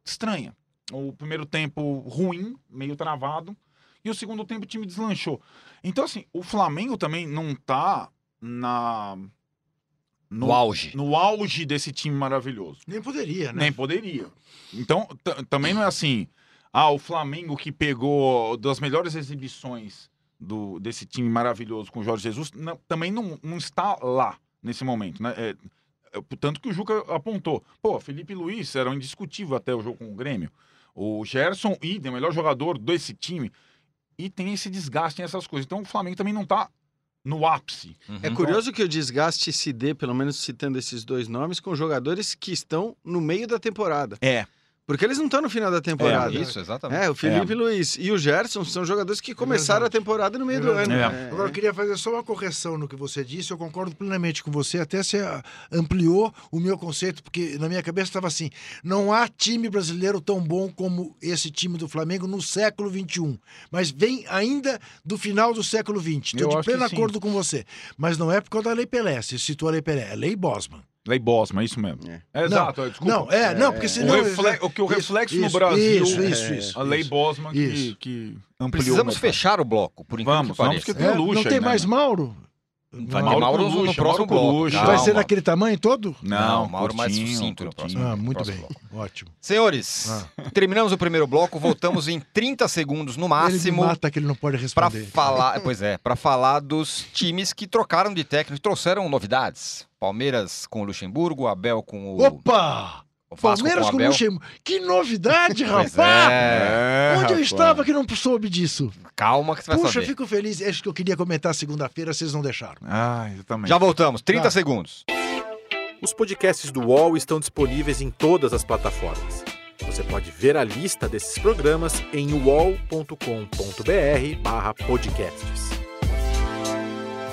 estranha. O primeiro tempo ruim, meio travado, e o segundo tempo o time deslanchou. Então, assim, o Flamengo também não tá na. No auge. No auge desse time maravilhoso. Nem poderia, né? Nem poderia. Então, também não é assim. Ah, o Flamengo que pegou das melhores exibições do, desse time maravilhoso com o Jorge Jesus, não- também não, não está lá nesse momento, né? É, é, tanto que o Juca apontou. Pô, Felipe Luiz era um indiscutível até o jogo com o Grêmio. O Gerson, idem, melhor jogador desse time. E tem esse desgaste, tem essas coisas. Então o Flamengo também não tá no ápice. Uhum. É curioso que o desgaste se dê, pelo menos citando esses dois nomes, com jogadores que estão no meio da temporada. É. Porque eles não estão no final da temporada. Isso, exatamente. É, o Felipe Luiz e o Gerson são jogadores que começaram a temporada no meio É do ano. É. Agora, eu queria fazer só uma correção no que você disse. Eu concordo plenamente com você. Até você ah, ampliou o meu conceito, porque na minha cabeça estava assim: não há time brasileiro tão bom como esse time do Flamengo no século XXI. Mas vem ainda do final do século XX. Eu Estou de pleno sim. acordo com você. Mas não é por causa da Lei Pelé. Você citou a Lei Pelé. É Lei Bosman. Lei Bosma, é isso mesmo. É. É, exato, é, desculpa. Não, é, não, porque O, senão. refle- o que o Isso, reflexo no isso, Brasil. Isso, é, isso, isso. A lei isso. Bosman que, que ampliou. Precisamos o fechar o bloco, por enquanto Vamos, que vamos, que tem É, o Lucha não tem aí, né, mais? Mauro? Vai Mauro Mauro com no, próximo Mauro. Lucha. Vai ser daquele tamanho todo? Não, Mauro mais curtinho, sucinto no próximo. Ah, muito próximo bem. bloco. Ótimo. Senhores, Ah. terminamos o primeiro bloco, voltamos em 30 segundos no Ele máximo mata que ele não pode para responder. falar, pois é, para falar dos times que trocaram de técnico e trouxeram novidades. Palmeiras com o Luxemburgo, Abel com o, Opa! Palmeiras com o com. Luxemburgo. Que novidade, rapaz! é. Onde eu estava que não soube disso? Calma que você vai Puxa, saber. fico feliz. Acho que eu queria comentar segunda-feira, vocês não deixaram. Ah, exatamente. Já voltamos, 30 Tá. segundos. Os podcasts do UOL estão disponíveis em todas as plataformas. Você pode ver a lista desses programas em uol.com.br/podcasts.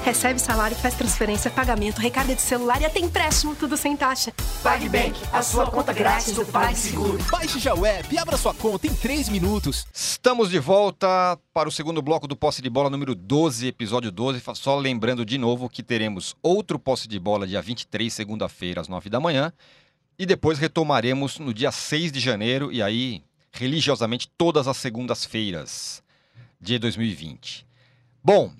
Recebe salário, faz transferência, pagamento, recarga de celular e até empréstimo, tudo sem taxa. PagBank, a sua conta grátis do PagSeguro. Baixe já o app e abra sua conta em 3 minutos. Estamos de volta para o segundo bloco do Posse de Bola número 12, episódio 12. Fa- Só lembrando de novo que teremos outro Posse de Bola dia 23, segunda-feira, às 9 da manhã. E depois retomaremos no dia 6 de janeiro, e aí, religiosamente, todas as segundas-feiras de 2020. Bom,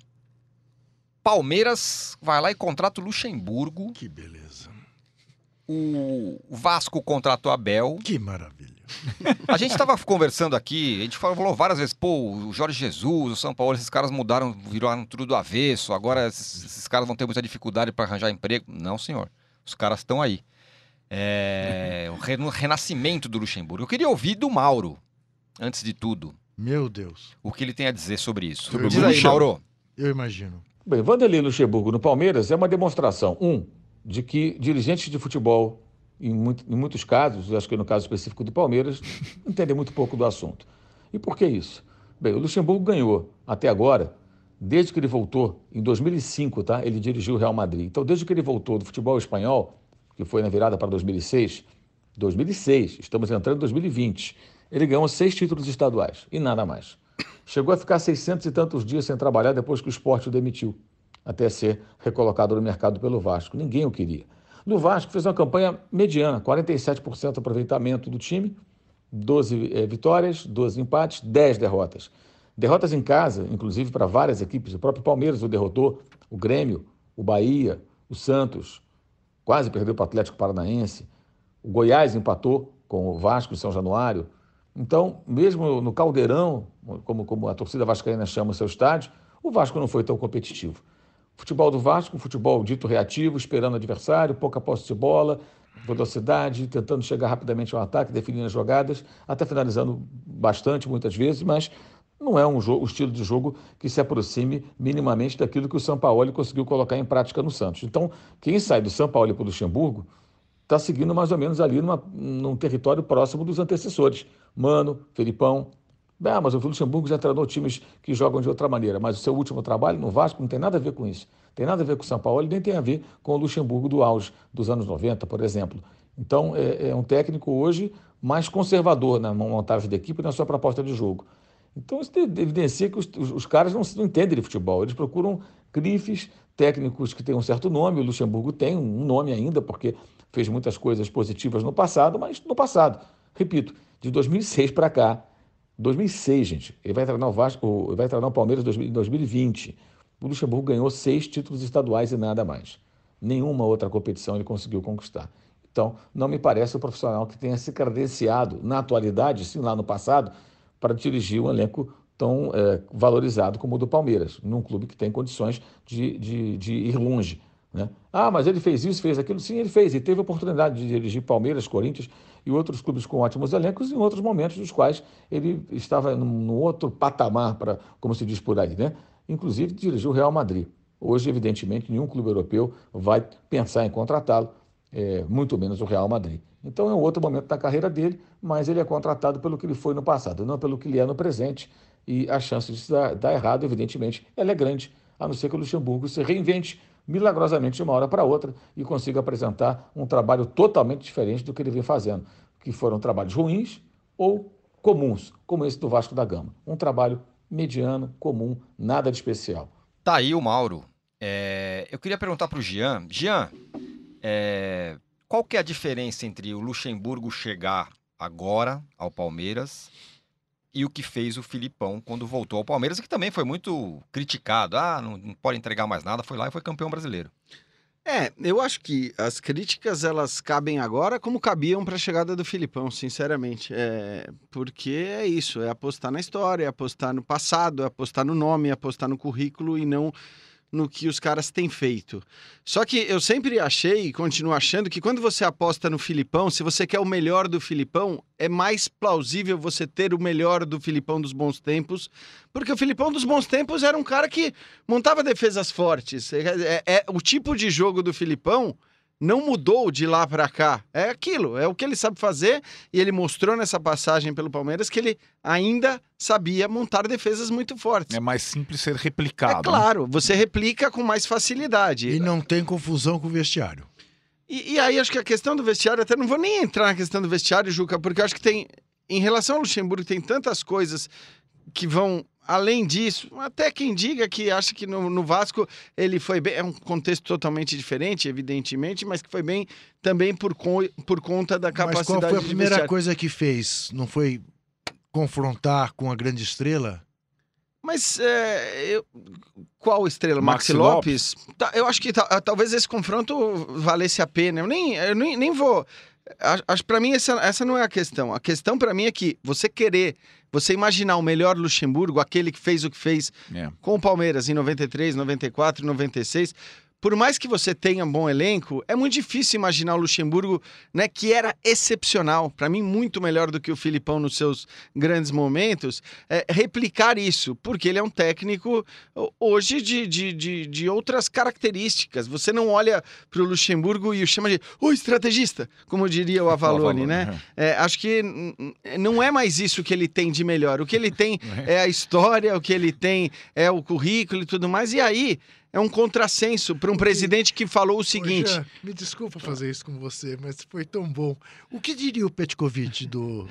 Palmeiras vai lá e contrata o Luxemburgo. Que beleza. O Vasco contratou Abel. Que maravilha. A gente estava conversando aqui, a gente falou várias vezes, pô, o Jorge Jesus, o São Paulo, esses caras mudaram, viraram tudo do avesso, agora esses, esses caras vão ter muita dificuldade para arranjar emprego. Não, senhor. Os caras estão aí. É, o reno- renascimento do Luxemburgo. Eu queria ouvir do Mauro, antes de tudo, Meu Deus. o que ele tem a dizer sobre isso. Sobre o Diz aí. Mauro. Eu imagino. Bem, Vanderlei Luxemburgo no Palmeiras é uma demonstração, um, de que dirigentes de futebol, em, muito- em muitos casos, acho que no caso específico do Palmeiras, [laughs] entendem muito pouco do assunto. E por que isso? Bem, o Luxemburgo ganhou, até agora, desde que ele voltou, em 2005, tá? Ele dirigiu o Real Madrid. Então, desde que ele voltou do futebol espanhol, que foi na virada para 2006, 2006, estamos entrando em 2020, ele ganhou seis títulos estaduais e nada mais. Chegou a ficar 600 e tantos dias sem trabalhar depois que o esporte o demitiu, até ser recolocado no mercado pelo Vasco. Ninguém o queria. No Vasco fez uma campanha mediana, 47% de aproveitamento do time, 12 eh, vitórias, 12 empates, 10 derrotas. Derrotas em casa, inclusive para várias equipes, o próprio Palmeiras o derrotou, o Grêmio, o Bahia, o Santos, quase perdeu para o Atlético Paranaense, o Goiás empatou com o Vasco em São Januário. Então, mesmo no Caldeirão, como, como a torcida vascaína chama o seu estádio, o Vasco não foi tão competitivo. O futebol do Vasco, um futebol dito reativo, esperando o adversário, pouca posse de bola, velocidade, tentando chegar rapidamente ao ataque, definindo as jogadas, até finalizando bastante muitas vezes, mas não é um jogo, o estilo de jogo que se aproxime minimamente daquilo que o São Paulo conseguiu colocar em prática no Santos. Então, quem sai do São Paulo para o Luxemburgo está seguindo mais ou menos ali numa, num território próximo dos antecessores. Mano, Felipão. Ah, mas o Luxemburgo já treinou times que jogam de outra maneira, mas o seu último trabalho no Vasco não tem nada a ver com isso. Tem nada a ver com o São Paulo, nem tem a ver com o Luxemburgo do auge dos anos 90, por exemplo. Então, é, é um técnico hoje mais conservador na montagem da equipe e na sua proposta de jogo. Então, isso evidencia que os, os, caras não, não entendem de futebol. Eles procuram Crifes, técnicos que têm um certo nome, o Luxemburgo tem um nome ainda, porque fez muitas coisas positivas no passado, mas no passado, repito, de 2006 para cá, 2006, gente, ele vai treinar o Vasco, ele vai treinar o Palmeiras em 2020. O Luxemburgo ganhou seis títulos estaduais e nada mais. Nenhuma outra competição ele conseguiu conquistar. Então, não me parece o profissional que tenha se credenciado na atualidade, sim lá no passado, para dirigir um elenco tão é, valorizado como o do Palmeiras, num clube que tem condições de, de, de ir longe. Né? Ah, mas ele fez isso, fez aquilo. Sim, ele fez. E teve a oportunidade de dirigir Palmeiras, Corinthians e outros clubes com ótimos elencos em outros momentos dos quais ele estava num outro patamar, para, como se diz por aí. Né? Inclusive, dirigiu o Real Madrid. Hoje, evidentemente, nenhum clube europeu vai pensar em contratá-lo, é, muito menos o Real Madrid. Então, é um outro momento da carreira dele, mas ele é contratado pelo que ele foi no passado, não pelo que ele é no presente. E a chance de dar, dar errado, evidentemente, ela é grande, a não ser que o Luxemburgo se reinvente milagrosamente de uma hora para outra e consiga apresentar um trabalho totalmente diferente do que ele vem fazendo, que foram trabalhos ruins ou comuns, como esse do Vasco da Gama. Um trabalho mediano, comum, nada de especial. Tá aí o Mauro. É, eu queria perguntar para o Jean. Jean, é, qual que é a diferença entre o Luxemburgo chegar agora ao Palmeiras e o que fez o Filipão quando voltou ao Palmeiras, que também foi muito criticado. Ah, não, não pode entregar mais nada, foi lá e foi campeão brasileiro. É, eu acho que as críticas elas cabem agora como cabiam para a chegada do Filipão, sinceramente. É, porque é isso, é apostar na história, é apostar no passado, é apostar no nome, é apostar no currículo e não no que os caras têm feito. Só que eu sempre achei e continuo achando que quando você aposta no Filipão, se você quer o melhor do Filipão, é mais plausível você ter o melhor do Filipão dos bons tempos, porque o Filipão dos bons tempos era um cara que montava defesas fortes. É, é, é o tipo de jogo do Filipão não mudou de lá para cá. É aquilo, é o que ele sabe fazer e ele mostrou nessa passagem pelo Palmeiras que ele ainda sabia montar defesas muito fortes. É mais simples ser replicado. É claro, você replica com mais facilidade. E não tem confusão com o vestiário. E, e, aí acho que a questão do vestiário, até não vou nem entrar na questão do vestiário, Juca, porque acho que tem, em relação ao Luxemburgo, tem tantas coisas que vão além disso, até quem diga que acha que no, no, Vasco ele foi bem, é um contexto totalmente diferente, evidentemente, mas que foi bem também por, por conta da capacidade Mas qual foi a primeira vestiário. coisa que fez? Não foi confrontar com a grande estrela? Mas é, eu, qual estrela? Maxi, Maxi Lopes? Lopes? Tá, eu acho que tá, talvez esse confronto valesse a pena. Eu nem, eu nem, nem vou. Acho para mim essa, essa não é a questão. A questão para mim é que você querer você imaginar o melhor Luxemburgo, aquele que fez o que fez é. com o Palmeiras em 93, 94, 96, por mais que você tenha um bom elenco, é muito difícil imaginar o Luxemburgo, né, que era excepcional, para mim muito melhor do que o Filipão nos seus grandes momentos, é, replicar isso, porque ele é um técnico hoje de, de, de, de outras características. Você não olha para o Luxemburgo e o chama de o estrategista, como diria o [laughs] Avalone, né? É, acho que não é mais isso que ele tem de melhor. O que ele tem [laughs] é a história, o que ele tem é o currículo e tudo mais. E aí é um contrassenso para um presidente que falou o seguinte. Jean, me desculpa fazer isso com você, mas foi tão bom. O que diria o Petkovic do.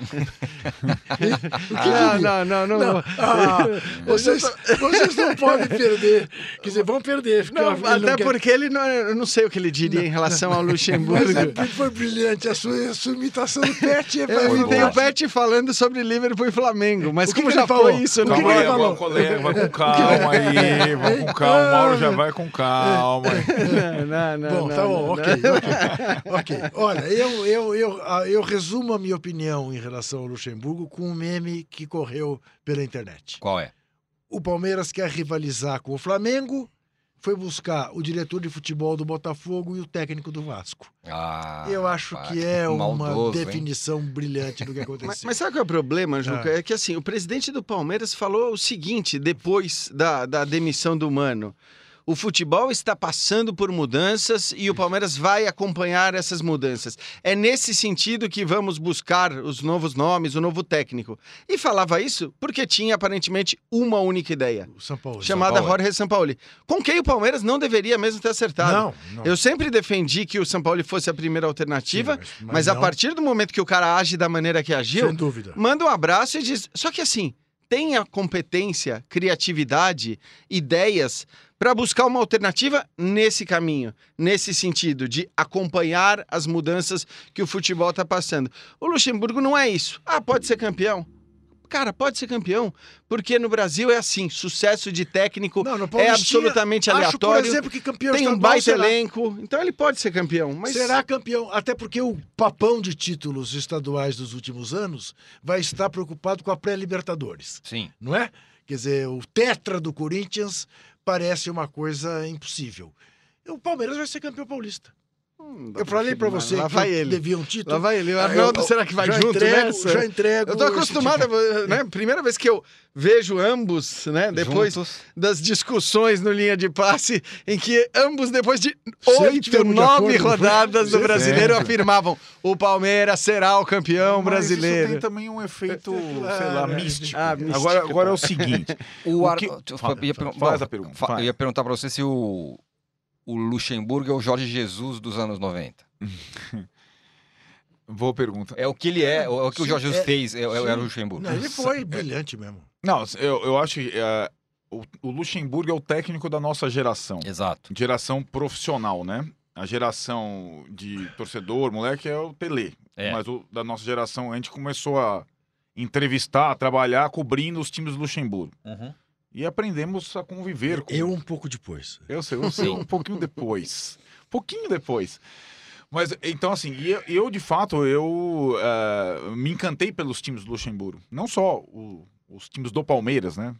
[laughs] [laughs] o que ah, não, não, não, não. Ah, [laughs] vocês, vocês não podem perder. Quer dizer, vão perder. Não, até não porque quer... ele não. Eu não sei o que ele diria não, em relação ao Luxemburgo. Mas é, foi brilhante. A sua, a sua imitação do Pet é é, E tem o Pet falando sobre Liverpool e Flamengo. Mas o como já falou? foi isso? Calma aí, vai com calma aí, vai com calma. O Mauro já vai com calma. [laughs] não, não, bom, não, tá bom, ok, ok. Ok. Olha, eu, eu, eu, eu resumo a minha opinião em relação ao Luxemburgo com um meme que correu pela internet. Qual é? O Palmeiras quer rivalizar com o Flamengo, foi buscar o diretor de futebol do Botafogo e o técnico do Vasco. Ah, eu acho que é uma definição hein? brilhante do que aconteceu. Mas, mas, sabe qual é o problema, Juca? Ah. É que assim, o presidente do Palmeiras falou o seguinte depois da, da demissão do Mano. O futebol está passando por mudanças e o Palmeiras vai acompanhar essas mudanças. É nesse sentido que vamos buscar os novos nomes, o novo técnico. E falava isso porque tinha aparentemente uma única ideia. O São Paulo. Chamada São Paulo. Jorge Sampaoli. Com quem o Palmeiras não deveria mesmo ter acertado. Não, não. Eu sempre defendi que o São Paulo fosse a primeira alternativa, Sim, mas, mas, mas a partir do momento que o cara age da maneira que agiu, manda um abraço e diz. Só que assim, tenha competência, criatividade, ideias para buscar uma alternativa nesse caminho, nesse sentido de acompanhar as mudanças que o futebol está passando. O Luxemburgo não é isso. Ah, pode ser campeão. Cara, pode ser campeão, porque no Brasil é assim, sucesso de técnico Não, no é absolutamente Acho, por aleatório. exemplo, que campeão tem um baita será. elenco, então ele pode ser campeão. Mas Será campeão, até porque o papão de títulos estaduais dos últimos anos vai estar preocupado com a pré-Libertadores, Sim. não é? Quer dizer, o tetra do Corinthians parece uma coisa impossível. E o Palmeiras vai ser campeão paulista. Hum, Eu falei pra afirmar. você Lá que vai ele. devia um título. Lá vai ele. O Ah, Arnaldo, eu- será que vai já junto entrego, nessa? Já entrego. Eu tô acostumado, tipo- [laughs] né? Primeira vez que eu vejo ambos, né? Depois Juntos. das discussões no linha de passe, em que ambos, depois de oito, nove rodadas do Sempre. brasileiro, afirmavam: o Palmeiras será o campeão Mas Isso brasileiro. tem também um efeito, sei lá, né? místico. Ah, místico, Agora, agora é o seguinte. [laughs] O O Ar... que- Fala, faz a pergunta. Eu ia perguntar pra você se o, o Luxemburgo é o Jorge Jesus dos anos 90. [laughs] Boa pergunta. É o que ele é, é o que o Sim, Jorge Jesus é- fez, é, é, era o Luxemburgo. Não, ele foi brilhante mesmo. Não, eu, eu acho que é, o, o Luxemburgo é o técnico da nossa geração. Exato. Geração profissional, né? A geração de torcedor, moleque, é o Tele. É. Mas o da nossa geração, a gente começou a entrevistar, a trabalhar cobrindo os times do Luxemburgo. E aprendemos a conviver com Eu um pouco depois. Eu sei, eu sei um pouquinho depois. [laughs] Pouquinho depois. Mas, então, assim, e eu, eu, de fato, eu eh, me encantei pelos times do Luxemburgo. Não só o- os times do Palmeiras, né?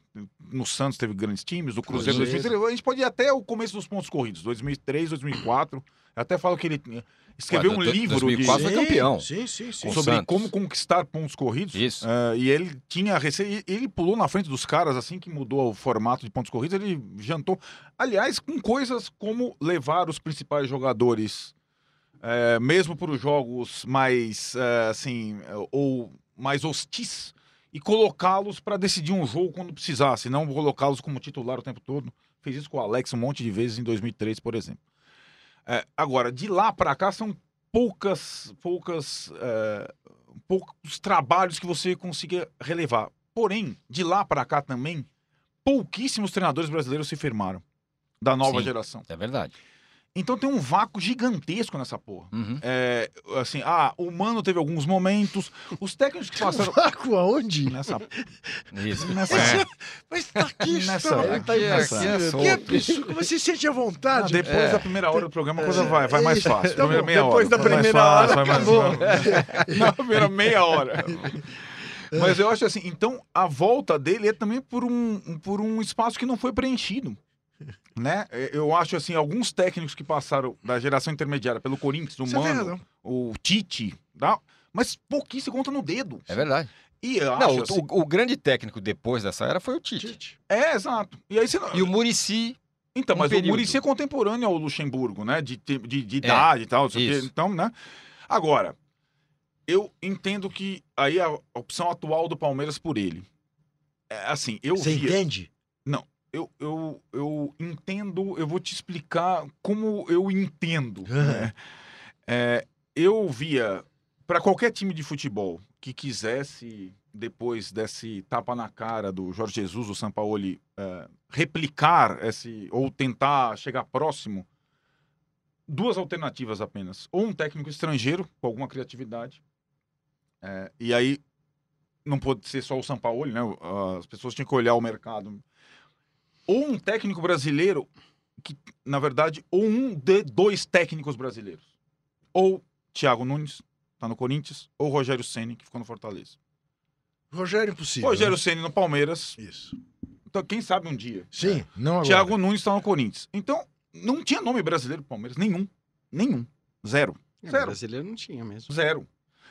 No Santos teve grandes times, do Cruzeiro Cruzeiro. 2003. A gente pode ir até o começo dos pontos corridos, 2003, 2004. Eu até falo que ele eh, escreveu um livro 2004 de, foi campeão. Sim, sim, sim. Sobre Santos. como conquistar pontos corridos. Isso. Eh, e ele tinha receita. Ele pulou na frente dos caras assim que mudou o formato de pontos corridos. Ele jantou. Aliás, com coisas como levar os principais jogadores, eh, mesmo para os jogos mais eh, assim, ou mais hostis, e colocá-los para decidir um jogo quando precisasse, não colocá-los como titular o tempo todo. Fez isso com o Alex um monte de vezes em 2003, por exemplo. Eh, agora, de lá para cá são poucas, poucas, eh, poucos trabalhos que você consiga relevar. Porém, de lá para cá também, pouquíssimos treinadores brasileiros se firmaram da nova Sim. geração. É verdade. Então tem um vácuo gigantesco nessa porra. Uhum. É, assim, ah, o Mano teve alguns momentos, os técnicos que passaram Vácuo aonde? nessa Isso. nessa É. Mas tá aqui, Nessa- está. Ele Aqui, aqui é Que solto. absurdo. Como você se sente à Ah, vontade? depois É. da primeira hora do programa a coisa vai, vai mais fácil. Tá Primeira meia depois hora, da vai mais primeira fácil, hora, vai mais acabou. fácil. [laughs] Na primeira meia hora. Mas eu acho assim, então a volta dele é também por um, um- por um espaço que não foi preenchido. Né? Eu acho assim, alguns técnicos que passaram da geração intermediária pelo Corinthians, o Você Mano, o Tite, tá? mas pouquinho se conta no dedo. É verdade. E Não, assim, o- o grande técnico depois dessa era foi o Tite. Tite. É, exato. E aí você não... E o Murici Então, um mas período. o Muricy é contemporâneo ao Luxemburgo, né? De, de, de- de idade e tal. Então, né? Agora, eu entendo que aí a opção atual do Palmeiras por ele. É, assim, eu Você via- entende? Eu, eu, eu entendo, eu vou te explicar como eu entendo. [laughs] né? É, eu via, para qualquer time de futebol que quisesse, depois desse tapa na cara do Jorge Jesus, do Sampaoli, é, replicar esse, ou tentar chegar próximo, duas alternativas apenas. Ou um técnico estrangeiro, com alguma criatividade, é, e aí não pode ser só o Sampaoli, né? As pessoas tinham que olhar o mercado ou um técnico brasileiro que, na verdade, ou um de dois técnicos brasileiros. Ou Thiago Nunes, tá no Corinthians, ou Rogério Ceni que ficou no Fortaleza. Rogério impossível. Rogério né? Ceni no Palmeiras, Isso. então quem sabe um dia. Sim, não agora. Thiago Nunes tá no Corinthians. Então, não tinha nome brasileiro pro Palmeiras, nenhum. Nenhum. Zero. O Zero. brasileiro não tinha mesmo. Zero.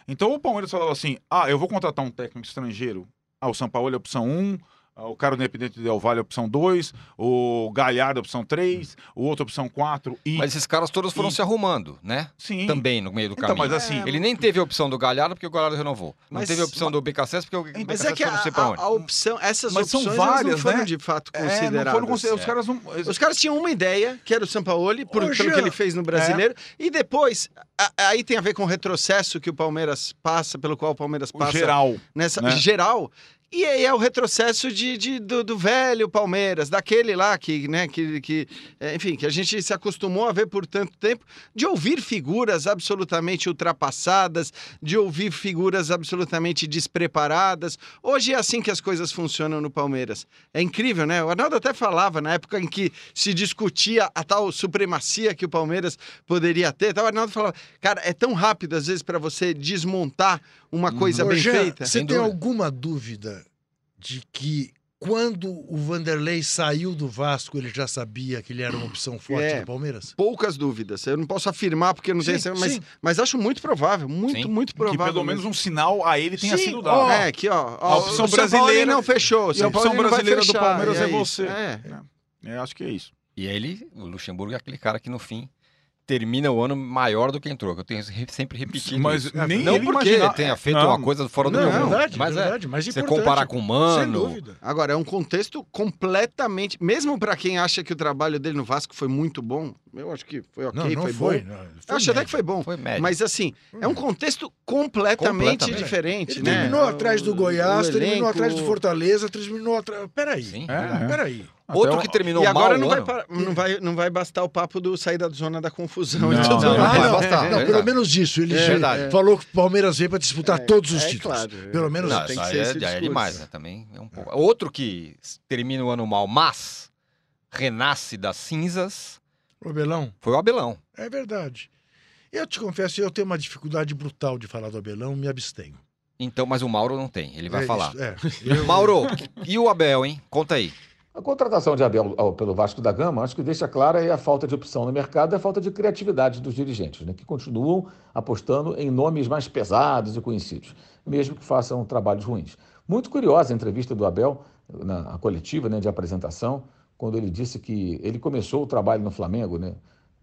Então o Palmeiras falava assim: ah, eu vou contratar um técnico estrangeiro. Ah, o São Paulo é a opção 1, ah, o cara do Independente Del Valle é a opção 2, o Galhardo é a opção 3, o outro é a opção 4 e. Mas esses caras todos foram E- se arrumando, né? Sim. Também no meio do Então, caminho. mas assim. Ele nem teve a opção do Galhardo porque o Galhardo renovou. Não Mas- teve a opção do BKSS porque o BKSS Mas é que foi a, não sei pra a- onde. a opção, essas Mas são opções elas várias, não foram né? de fato É, não consideradas. foram considerados. Os É. caras não. Os caras tinham uma ideia, que era o Sampaoli, por, Ô, pelo que ele fez no brasileiro, e depois, a- aí tem a ver com o retrocesso que o Palmeiras passa, pelo qual o Palmeiras O passa geral. nessa né? geral. E aí é o retrocesso de, de- do, do velho Palmeiras, daquele lá que, né, que, que, é, enfim, que a gente se acostumou a ver por tanto tempo, de ouvir figuras absolutamente ultrapassadas, de ouvir figuras absolutamente despreparadas. Hoje é assim que as coisas funcionam no Palmeiras. É incrível, né? O Arnaldo até falava na época em que se discutia a tal supremacia que o Palmeiras poderia ter. Então, o Arnaldo falava, cara, é tão rápido às vezes para você desmontar uma coisa Ô, bem Jean, feita. Você tem dúvida. alguma dúvida de que quando o Vanderlei saiu do Vasco, ele já sabia que ele era uma opção forte É. do Palmeiras? poucas dúvidas. Eu não posso afirmar porque eu não Sim, tenho, mas, sim. mas acho muito provável, muito, Sim. muito Que provável. pelo menos um sinal a ele tenha Sim, sido ó, dado. É, aqui, ó. ó A opção brasileira- não fechou. a opção brasileira do Palmeiras é isso. você. É. É, acho que é isso. E ele, o Luxemburgo, é aquele cara que no fim termina o ano maior do que entrou. que Eu tenho re- sempre repetido Mas isso. nem Não ele porque tenha feito Não. uma coisa fora do Não, é verdade, mas verdade, mas é, você importante. comparar com o Sem Mano, dúvida. Agora, é um contexto completamente. Mesmo para quem acha que o trabalho dele no Vasco foi muito bom, eu acho que foi ok, Não, não foi, foi. bom. não, Eu foi acho até que foi bom. foi médio. Mas assim, é um contexto completamente, Completamente. diferente, Ele né? terminou atrás do Goiás, o terminou elenco- atrás do Fortaleza, terminou atrás. Peraí. Sim. É, é. Peraí. Outro que terminou E agora mal não o vai, ano. par- não, vai, não vai bastar o papo do sair da zona da confusão. Não, e não, não vai bastar. Não, É pelo menos disso. Ele É falou que o Palmeiras veio para disputar todos os é títulos. claro. Pelo menos Não, tem isso que ser é, é demais, né? Também é um pouco. Outro que termina o ano mal, mas renasce das cinzas, O Abelão, foi o Abelão. é verdade. Eu te confesso, eu tenho uma dificuldade brutal de falar do Abelão, me abstenho. Então, mas o Mauro não tem, ele vai É falar. isso, é. Eu- [laughs] Mauro, e o Abel, hein? Conta aí. A contratação de Abel pelo Vasco da Gama, acho que deixa clara aí a falta de opção no mercado e a falta de criatividade dos dirigentes, né, que continuam apostando em nomes mais pesados e conhecidos, mesmo que façam trabalhos ruins. Muito curiosa a entrevista do Abel na coletiva né, de apresentação, quando ele disse que ele começou o trabalho no Flamengo, né,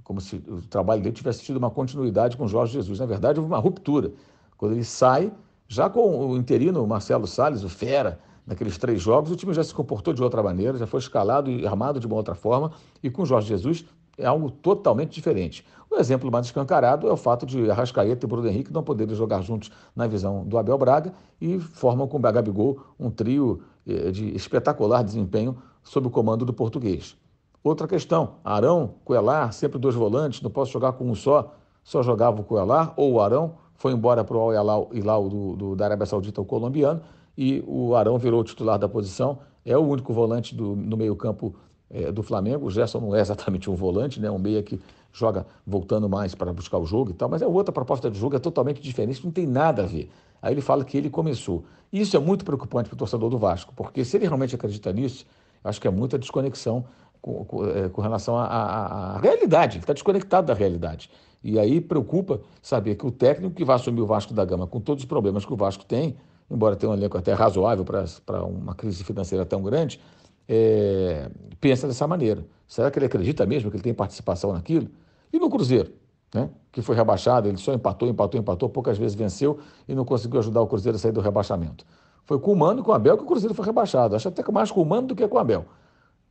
como se o trabalho dele tivesse tido uma continuidade com Jorge Jesus. Na verdade, houve uma ruptura. Quando ele sai, já com o interino Marcelo Salles, o Fera, naqueles três jogos, o time já se comportou de outra maneira, já foi escalado e armado de uma outra forma, e com Jorge Jesus é algo totalmente diferente. O exemplo mais escancarado é o fato de Arrascaeta e Bruno Henrique não poderem jogar juntos na visão do Abel Braga e formam com o Gabigol um trio eh, de espetacular desempenho sob o comando do português. Outra questão, Arão, Coelar, sempre dois volantes, não posso jogar com um só, só jogava o Coelar ou o Arão, foi embora para o Al Hilal do, do, da Arábia Saudita, o colombiano, e o Arão virou titular da posição, é o único volante do, no meio campo eh, do Flamengo, o Gerson não é exatamente um volante, né, um meia que joga voltando mais para buscar o jogo e tal, mas é outra proposta de jogo, é totalmente diferente, não tem nada a ver. Aí ele fala que ele começou. Isso é muito preocupante para o torcedor do Vasco, porque se ele realmente acredita nisso, acho que é muita desconexão com, com, eh, com relação à realidade, ele está desconectado da realidade. E aí preocupa saber que o técnico que vai assumir o Vasco da Gama, com todos os problemas que o Vasco tem, embora tenha um elenco até razoável para uma crise financeira tão grande, é, pensa dessa maneira. Será que ele acredita mesmo que ele tem participação naquilo? E no Cruzeiro, né? que foi rebaixado, ele só empatou, empatou, empatou, poucas vezes venceu e não conseguiu ajudar o Cruzeiro a sair do rebaixamento. Foi com o Mano e com o Abel que o Cruzeiro foi rebaixado. Acho até mais com o Mano do que com o Abel.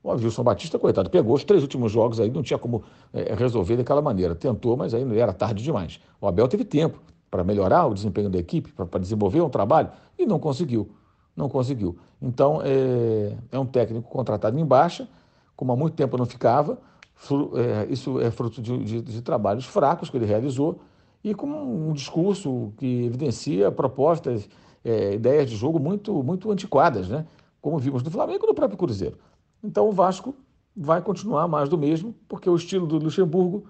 O Wilson Batista, coitado, pegou os três últimos jogos aí, não tinha como eh, resolver daquela maneira. Tentou, mas aí não era tarde demais. O Abel teve tempo para melhorar o desempenho da equipe, para desenvolver um trabalho, e não conseguiu. Não conseguiu. Então, é, é um técnico contratado em baixa, como há muito tempo não ficava. Fru- é, isso é fruto de, de- de trabalhos fracos que ele realizou e com um discurso que evidencia propostas, é, ideias de jogo muito, muito antiquadas, né? como vimos no Flamengo e no próprio Cruzeiro. Então o Vasco vai continuar mais do mesmo, porque o estilo do Luxemburgo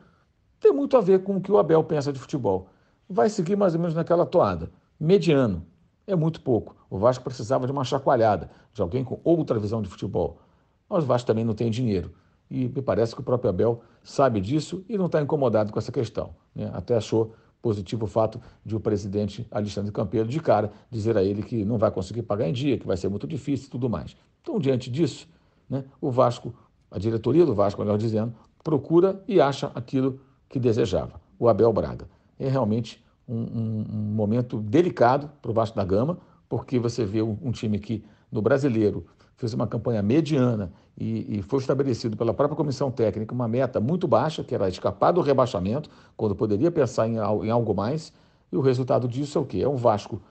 tem muito a ver com o que o Abel pensa de futebol. Vai seguir mais ou menos naquela toada. Mediano. É muito pouco. O Vasco precisava de uma chacoalhada, de alguém com outra visão de futebol. Mas o Vasco também não tem dinheiro. E me parece que o próprio Abel sabe disso e não está incomodado com essa questão. né? Até achou positivo o fato de o presidente Alexandre Campeiro, de cara, dizer a ele que não vai conseguir pagar em dia, que vai ser muito difícil e tudo mais. Então, diante disso, né, o Vasco, a diretoria do Vasco, melhor dizendo, procura e acha aquilo que desejava, o Abel Braga. É realmente um, um- um momento delicado para o Vasco da Gama, porque você vê um, um time que, no brasileiro, fez uma campanha mediana e, e foi estabelecido pela própria comissão técnica uma meta muito baixa, que era escapar do rebaixamento, quando poderia pensar em, em algo mais, e o resultado disso é o quê? É um Vasco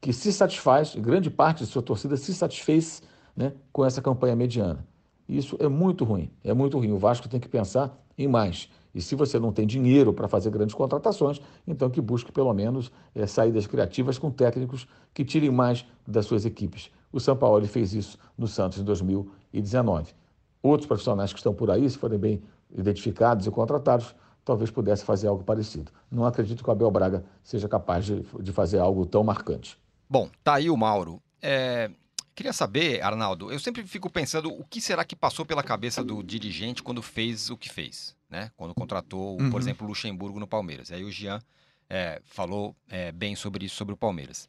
que se satisfaz, grande parte de sua torcida se satisfez né, com essa campanha mediana. Isso é muito ruim, é muito ruim. O Vasco tem que pensar em mais. E se você não tem dinheiro para fazer grandes contratações, então que busque pelo menos é, saídas criativas com técnicos que tirem mais das suas equipes. O São Paulo fez isso no Santos em 2019. Outros profissionais que estão por aí, se forem bem identificados e contratados, talvez pudesse fazer algo parecido. Não acredito que o Abel Braga seja capaz de, de fazer algo tão marcante. Bom, tá aí o Mauro. É, queria saber, Arnaldo, eu sempre fico pensando o que será que passou pela cabeça do dirigente quando fez o que fez, né? Quando contratou, Uhum. por exemplo, o Luxemburgo no Palmeiras. Aí o Jean é, falou é, bem sobre isso, sobre o Palmeiras.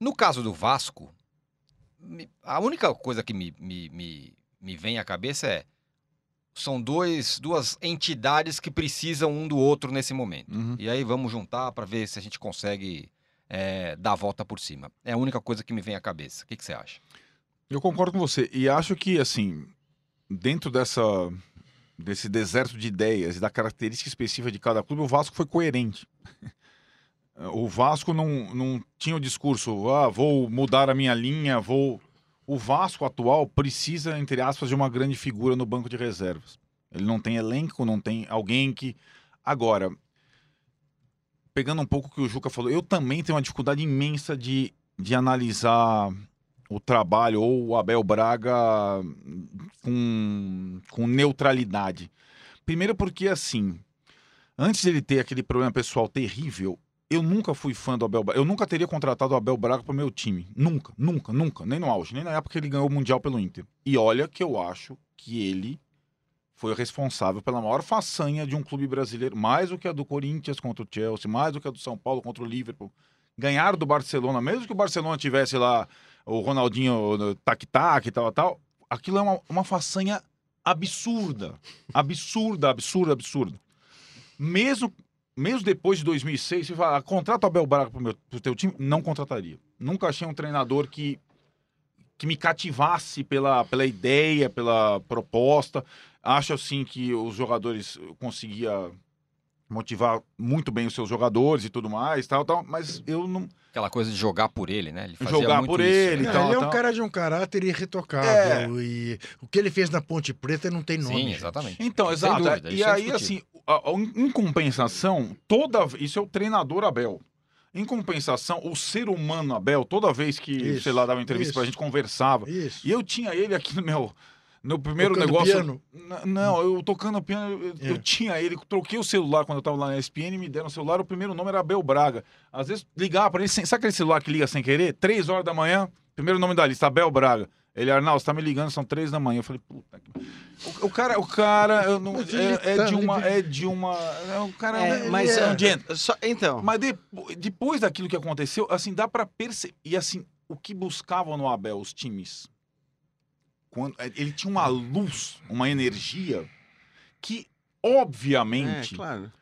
No caso do Vasco, a única coisa que me, me, me, me vem à cabeça é são dois, duas entidades que precisam um do outro nesse momento. Uhum. E aí vamos juntar para ver se a gente consegue é, dar a volta por cima. É a única coisa que me vem à cabeça. O que, que você acha? Eu concordo com você. E acho que, assim, dentro dessa, desse deserto de ideias e da característica específica de cada clube, o Vasco foi coerente. [laughs] O Vasco não, não tinha o discurso, ah, vou mudar a minha linha, vou. O Vasco atual precisa, entre aspas, de uma grande figura no banco de reservas. Ele não tem elenco, não tem alguém que. Agora, pegando um pouco o que o Juca falou, eu também tenho uma dificuldade imensa de, de analisar o trabalho ou o Abel Braga com, com neutralidade. Primeiro porque, assim, antes de ele ter aquele problema pessoal terrível, eu nunca fui fã do Abel Braga. Eu nunca teria contratado o Abel Braga para o meu time. Nunca, nunca, nunca. Nem no auge, nem na época que ele ganhou o Mundial pelo Inter. E olha que eu acho que ele foi o responsável pela maior façanha de um clube brasileiro, mais do que a do Corinthians contra o Chelsea, mais do que a do São Paulo contra o Liverpool. Ganhar do Barcelona, mesmo que o Barcelona tivesse lá o Ronaldinho tac-tac e tal, tal, aquilo é uma, uma façanha absurda. Absurda, absurda, absurda. Mesmo, mesmo depois de 2006, você fala, "Ah, contrata o Abel Braga meu, pro teu time, não contrataria. Nunca achei um treinador que, que me cativasse pela, pela ideia, pela proposta. Acho, assim, que os jogadores conseguia motivar muito bem os seus jogadores e tudo mais, tal, tal, mas eu não... Aquela coisa de jogar por ele, né? Ele fazia Jogar muito por isso, ele né? e tal, ele é um tal. cara de um caráter irretocável. É. E o que ele fez na Ponte Preta não tem nome. Sim, gente. exatamente. Então, Sem exato. dúvida, e isso é aí, indiscutível. assim, a- a- em compensação, toda isso é o treinador Abel. Em compensação, o ser humano Abel, toda vez que, Isso, sei lá, dava entrevista isso. pra gente, conversava. Isso. E eu tinha ele aqui no meu. No primeiro Tocando negócio. piano? Não, eu tocando piano, eu, É. eu tinha ele, troquei o celular quando eu tava lá na ESPN, me deram o celular, o primeiro nome era Abel Braga. Às vezes ligava pra ele, sem- sabe aquele celular que liga sem querer? Três horas da manhã, primeiro nome da lista, Abel Braga. Ele, Arnaldo, você tá me ligando, são três da manhã. Eu falei, puta que. O, o cara, o cara eu não, é, é tá- de uma. É de uma. É, o cara É, é, mas, é é, gentleman. Só- então, Mas depo- depois daquilo que aconteceu, assim, dá pra perceber. E assim, o que buscavam no Abel os times? Quando, eh, ele tinha uma luz, uma energia que, é, obviamente, claro.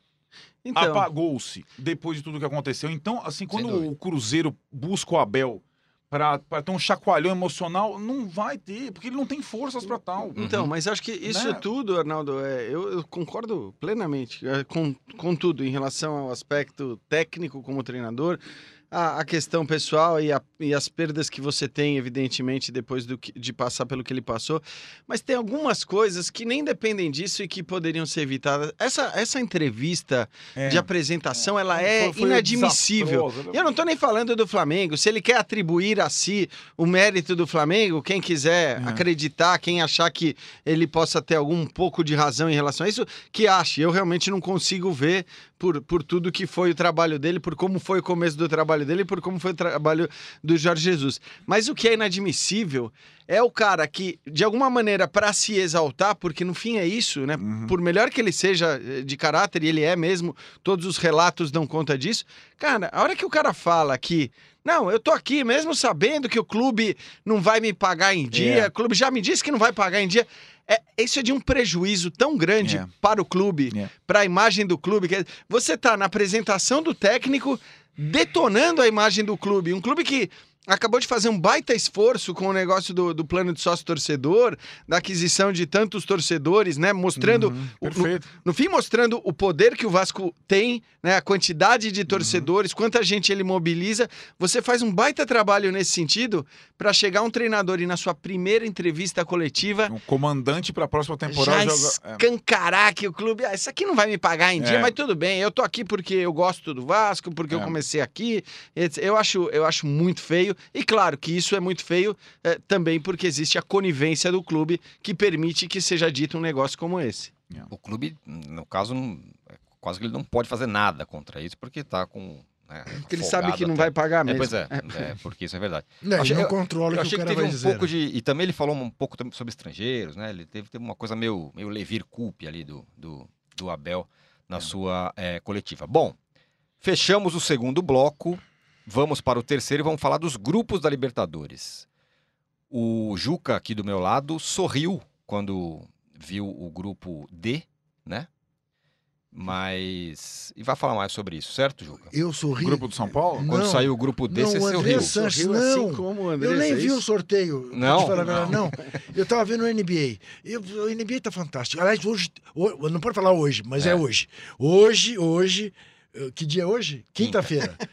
Então, apagou-se depois de tudo que aconteceu. Então, assim, quando o Cruzeiro busca o Abel pra ter um chacoalhão emocional, não vai ter, porque ele não tem forças pra tal. Então, mas acho que isso Né? tudo, Arnaldo, é, eu, eu concordo plenamente é, com, com tudo em relação ao aspecto técnico como treinador, a, a questão pessoal e, a- e as perdas que você tem, evidentemente, depois do de passar pelo que ele passou. Mas tem algumas coisas que nem dependem disso e que poderiam ser evitadas. Essa, essa entrevista É. de apresentação, ela é Foi- foi inadmissível. desastrosa. E eu não tô nem falando do Flamengo. Se ele quer atribuir a si o mérito do Flamengo, quem quiser É. acreditar, quem achar que ele possa ter algum pouco de razão em relação a isso, que ache. Eu realmente não consigo ver por, por tudo que foi o trabalho dele, por como foi o começo do trabalho dele, por como foi o trabalho do Jorge Jesus. Mas o que é inadmissível é o cara que, de alguma maneira, para se exaltar, porque no fim é isso, né? Uhum. Por melhor que ele seja eh, de caráter, e ele é mesmo, todos os relatos dão conta disso. Cara, a hora que o cara fala que. Não, eu tô aqui mesmo sabendo que o clube não vai me pagar em dia, É. o clube já me disse que não vai pagar em dia. É, isso é de um prejuízo tão grande É. para o clube, É. para a imagem do clube. que Você tá na apresentação do técnico detonando a imagem do clube. Um clube que acabou de fazer um baita esforço com o negócio do, do plano de sócio torcedor, da aquisição de tantos torcedores, né? Mostrando, Uhum, o- no, perfeito. no fim, mostrando o poder que o Vasco tem, né? A quantidade Uhum. de torcedores, quanta gente ele mobiliza. Você faz um baita trabalho nesse sentido para chegar um treinador e na sua primeira entrevista coletiva O comandante para a próxima temporada já joga. é. escancarar que o clube, ah, isso aqui não vai me pagar em dia, É. mas tudo bem, eu tô aqui porque eu gosto do Vasco, porque eu É. comecei aqui, eu acho, eu acho muito feio, e claro que isso é muito feio eh, também porque existe a conivência do clube que permite que seja dito um negócio como esse. O clube, no caso, é quase que ele não pode fazer nada contra isso, porque tá com. né, [laughs] Porque ele sabe que não até. vai pagar É, mesmo. pois é, é, porque isso é verdade. [laughs] Não, Achei- ele não eu- controla Eu que achei o que cara teve vai um dizer. pouco de. E também ele falou um pouco sobre estrangeiros, né? Ele teve, teve uma coisa meio, meio Levir Coupe ali do, do, do Abel na sua eh, coletiva. Bom, fechamos o segundo bloco. Vamos para o terceiro e vamos falar dos grupos da Libertadores. O Juca, aqui do meu lado, sorriu quando viu o grupo D, né? Mas. E vai falar mais sobre isso, certo, Juca? Eu sorri. Grupo do São Paulo? Quando Não, saiu o grupo D, não, você o André sorriu. Sanches, Sorriu não. assim como o Andrés, eu nem é vi isso? o sorteio. Não? falar verdade, não. [laughs] Eu tava vendo o NBA. Eu, o NBA tá fantástico. Aliás, hoje. ho- Não pode falar hoje, mas é, É. hoje. Hoje, hoje. eh, Que dia é hoje? Quinta-feira. [laughs]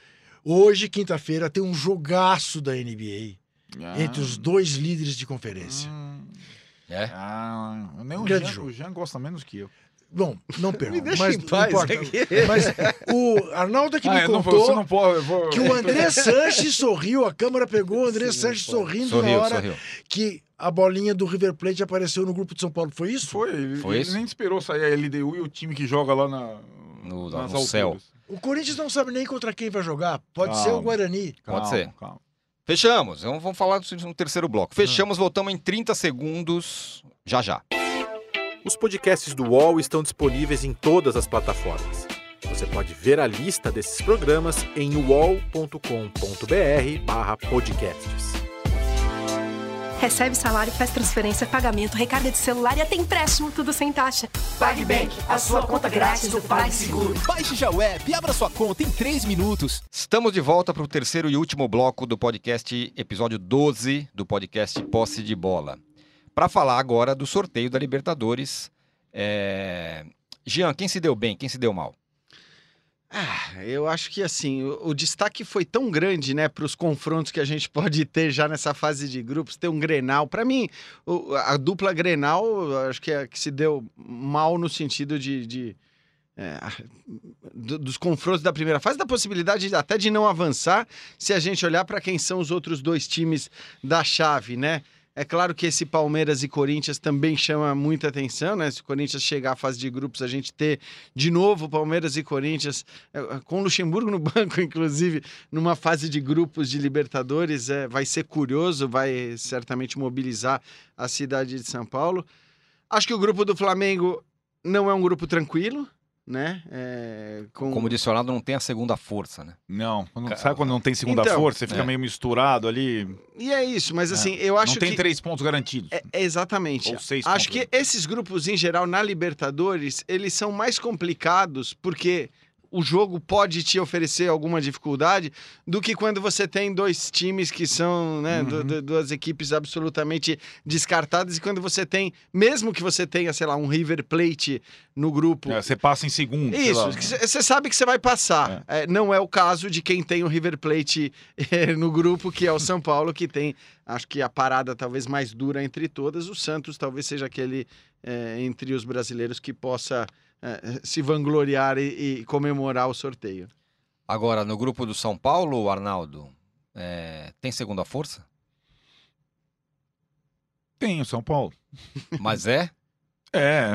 hoje, quinta-feira, tem um jogaço da NBA Ah. entre os dois líderes de conferência. Hum, É? Ah, nem o Grande Jean, jogo. o Jean gosta menos que eu. Bom, não [laughs] perco. deixa mas em não paz aqui. Mas o Arnaldo é que me Ah, não, contou. você não pode. vou- Que o André Sanches sorriu, a câmera pegou o André Sanches sorrindo Sorriu, na hora sorriu. que a bolinha do River Plate apareceu no grupo de São Paulo. Foi isso? Foi, ele, Foi ele isso? nem esperou sair a LDU e o time que joga lá na, No- nas no alturas. céu. O Corinthians não sabe nem contra quem vai jogar. Pode Calma. ser o Guarani. Pode Calma, ser. calma. Fechamos. Então vamos falar no terceiro bloco. Fechamos, voltamos em 30 segundos. Já já. Os podcasts do UOL estão disponíveis em todas as plataformas. Você pode ver a lista desses programas em uol.com.br/podcasts. Recebe salário, faz transferência, pagamento, recarga de celular e até empréstimo, tudo sem taxa. PagBank, a sua conta grátis do PagSeguro. Baixe já o app e abra sua conta em 3 minutos. Estamos de volta para o terceiro e último bloco do podcast, episódio 12 do podcast Posse de Bola. Para falar agora do sorteio da Libertadores. É... Jean, quem se deu bem, quem se deu mal? Ah, eu acho que assim, o, o destaque foi tão grande, né, para os confrontos que a gente [laughs] pode ter já nessa fase de grupos, ter um Grenal. Para mim, o- a dupla Grenal, acho que, é, que se deu mal no sentido de. de, é, do- dos confrontos da primeira fase, da possibilidade de- até de não avançar, se a gente olhar para quem são os outros dois times da chave, né? É claro que esse Palmeiras e Corinthians também chama muita atenção, né? Se o Corinthians chegar à fase de grupos, a gente ter de novo Palmeiras e Corinthians, eh, com Luxemburgo no [laughs] banco, inclusive, numa fase de grupos de Libertadores, é, vai ser curioso, vai certamente mobilizar a cidade de São Paulo. Acho que o grupo do Flamengo não é um grupo tranquilo, né? É, com... Como dicionado, não tem a segunda força, né? Não, Ca- sabe quando não tem segunda Então, força, você fica é. meio misturado ali. E é isso, mas É, assim, eu acho não tem que... três pontos garantidos. É, é exatamente. Ou seis Acho pontos. que esses grupos, em geral, na Libertadores, eles são mais complicados porque o jogo pode te oferecer alguma dificuldade do que quando você tem dois times que são, né, Uhum. du- duas equipes absolutamente descartadas e quando você tem, mesmo que você tenha, sei lá, um River Plate no grupo. É, você passa em segundo. Isso, você sabe que você vai passar. É, não é o caso de quem tem o River Plate eh, no grupo, que é o São Paulo, que tem, acho que a parada talvez mais dura entre todas. O Santos talvez seja aquele eh, entre os brasileiros que possa eh, se vangloriar e, e comemorar o sorteio. Agora, no grupo do São Paulo, Arnaldo, é, tem segunda força? Tem o São Paulo. Mas é? É.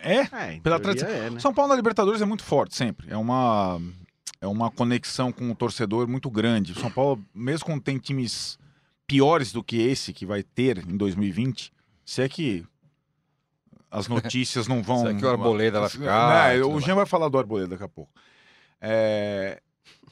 É. É, Pela tradição. é, né? São Paulo na Libertadores é muito forte sempre. É uma é uma conexão com o torcedor muito grande. O São Paulo, mesmo quando tem times piores do que esse que vai ter em 2020, se é que as notícias não vão. [laughs] Se é que o Arboleda vai ficar tudo o. Jean vai falar do Arboleda daqui a pouco. É,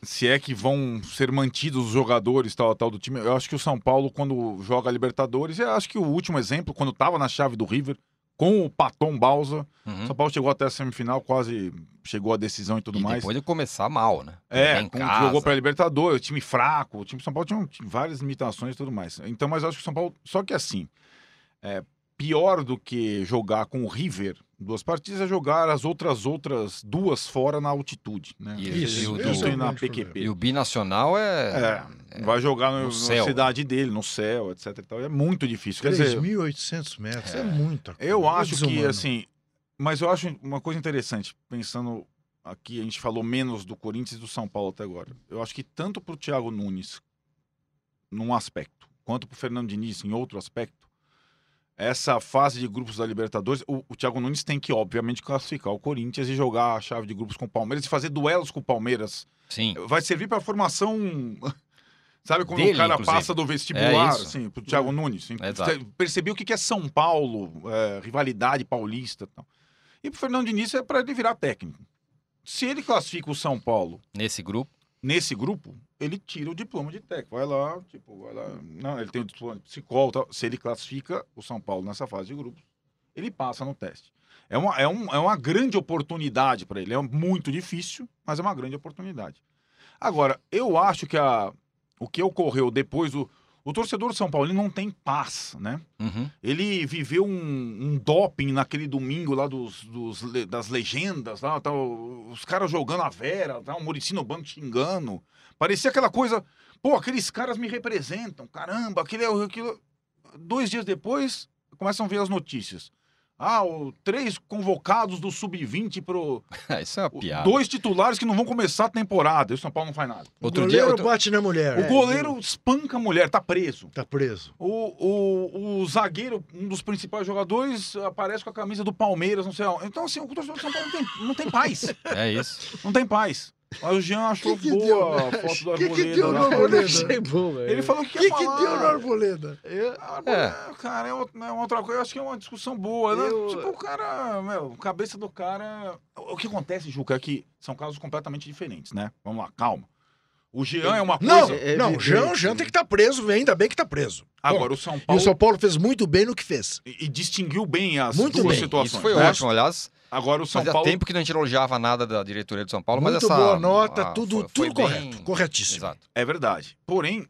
se é que vão ser mantidos os jogadores tal tal do time. Eu acho que o São Paulo quando joga a Libertadores, eu acho que o último exemplo quando estava na chave do River com o Paton Balsa. Uhum. São Paulo chegou até a semifinal, quase chegou à decisão e tudo E mais. depois de começar mal, né? É, jogou para Libertadores, time fraco, o time São Paulo tinha, tinha várias limitações e tudo mais. Então, mas eu acho que o São Paulo, só que assim, é, pior do que jogar com o River duas partidas é jogar as outras outras duas fora na altitude, né? Isso, o o do- do, na é PQP. E o binacional é. É, vai jogar no- no na cidade dele, no céu, etc. E tal. É muito difícil. Quer dizer, 3.800 metros, é, muita coisa. eu É acho que, assim. Mas eu acho uma coisa interessante, pensando aqui, a gente falou menos do Corinthians e do São Paulo até agora. Eu acho que tanto para o Thiago Nunes, num aspecto, quanto para o Fernando Diniz, em outro aspecto, essa fase de grupos da Libertadores, o, o Thiago Nunes tem que, obviamente, classificar o Corinthians e jogar a chave de grupos com o Palmeiras e fazer duelos com o Palmeiras. Sim. Vai servir para a formação. [laughs] Sabe quando Dele, o cara inclusive. passa do É vestibular, isso. assim, pro Thiago Nunes? assim, Exato. você percebeu o que é São Paulo, é, rivalidade paulista e tal. E pro Fernando Diniz é para ele virar técnico. Se ele classifica o São Paulo Nesse grupo. nesse grupo, ele tira o diploma de técnico. Vai lá, tipo, vai lá. Não, ele tem o diploma de psicólogo. tal. Se ele classifica o São Paulo nessa fase de grupos, ele passa no teste. É uma, é um, é uma grande oportunidade para ele. É muito difícil, mas é uma grande oportunidade. Agora, eu acho que a, o que ocorreu depois do. O torcedor do São Paulo ele não tem paz, né? Uhum. Ele viveu um, um doping naquele domingo lá dos, dos das legendas, lá, tal, os caras jogando a Vera, tal, o Muricy no banco xingando. Parecia aquela coisa, pô, aqueles caras me representam, caramba, aquele, é aquilo. Dois dias depois, começam a ver as notícias. Ah, o, três convocados do Sub-20 pro. [laughs] Isso é uma o- piada. Dois titulares que não vão começar a temporada. E o São Paulo não faz nada. O Outro goleiro dia. outro- bate na mulher. O goleiro espanca a mulher, tá preso. Tá preso. O, o, o zagueiro, um dos principais jogadores, aparece com a camisa do Palmeiras, não sei aonde. Então, assim, o torcedor do São Paulo não tem, não tem paz. É isso. Não tem paz. Aí o Jean achou Que que boa deu? a foto do Que que Arboleda. deu no. Arboleda? Achei bom, velho. Ele falou O que que, ia que falar. deu na arboleda? Arboleda, Cara, é outra, é uma outra coisa. Eu acho que é uma discussão boa. né? Eu- Tipo, o cara, meu, cabeça do cara. O que acontece, Juca, é que são casos completamente diferentes, né? Vamos lá, calma. O Jean é uma Não, coisa. é não, o evidente. Jean, o Jean tem que estar preso, ainda bem que tá preso. Agora, o São E o Paulo. São Paulo fez muito bem no que fez. E, e distinguiu bem as Muito duas bem. situações. Isso foi né? ótimo. Aliás, Agora o São fazia Paulo. tempo que não a gente elogiava nada da diretoria do São Paulo, muito mas essa. boa nota, ah, tudo, foi- foi tudo bem- correto, corretíssimo. Exato. É verdade. Porém,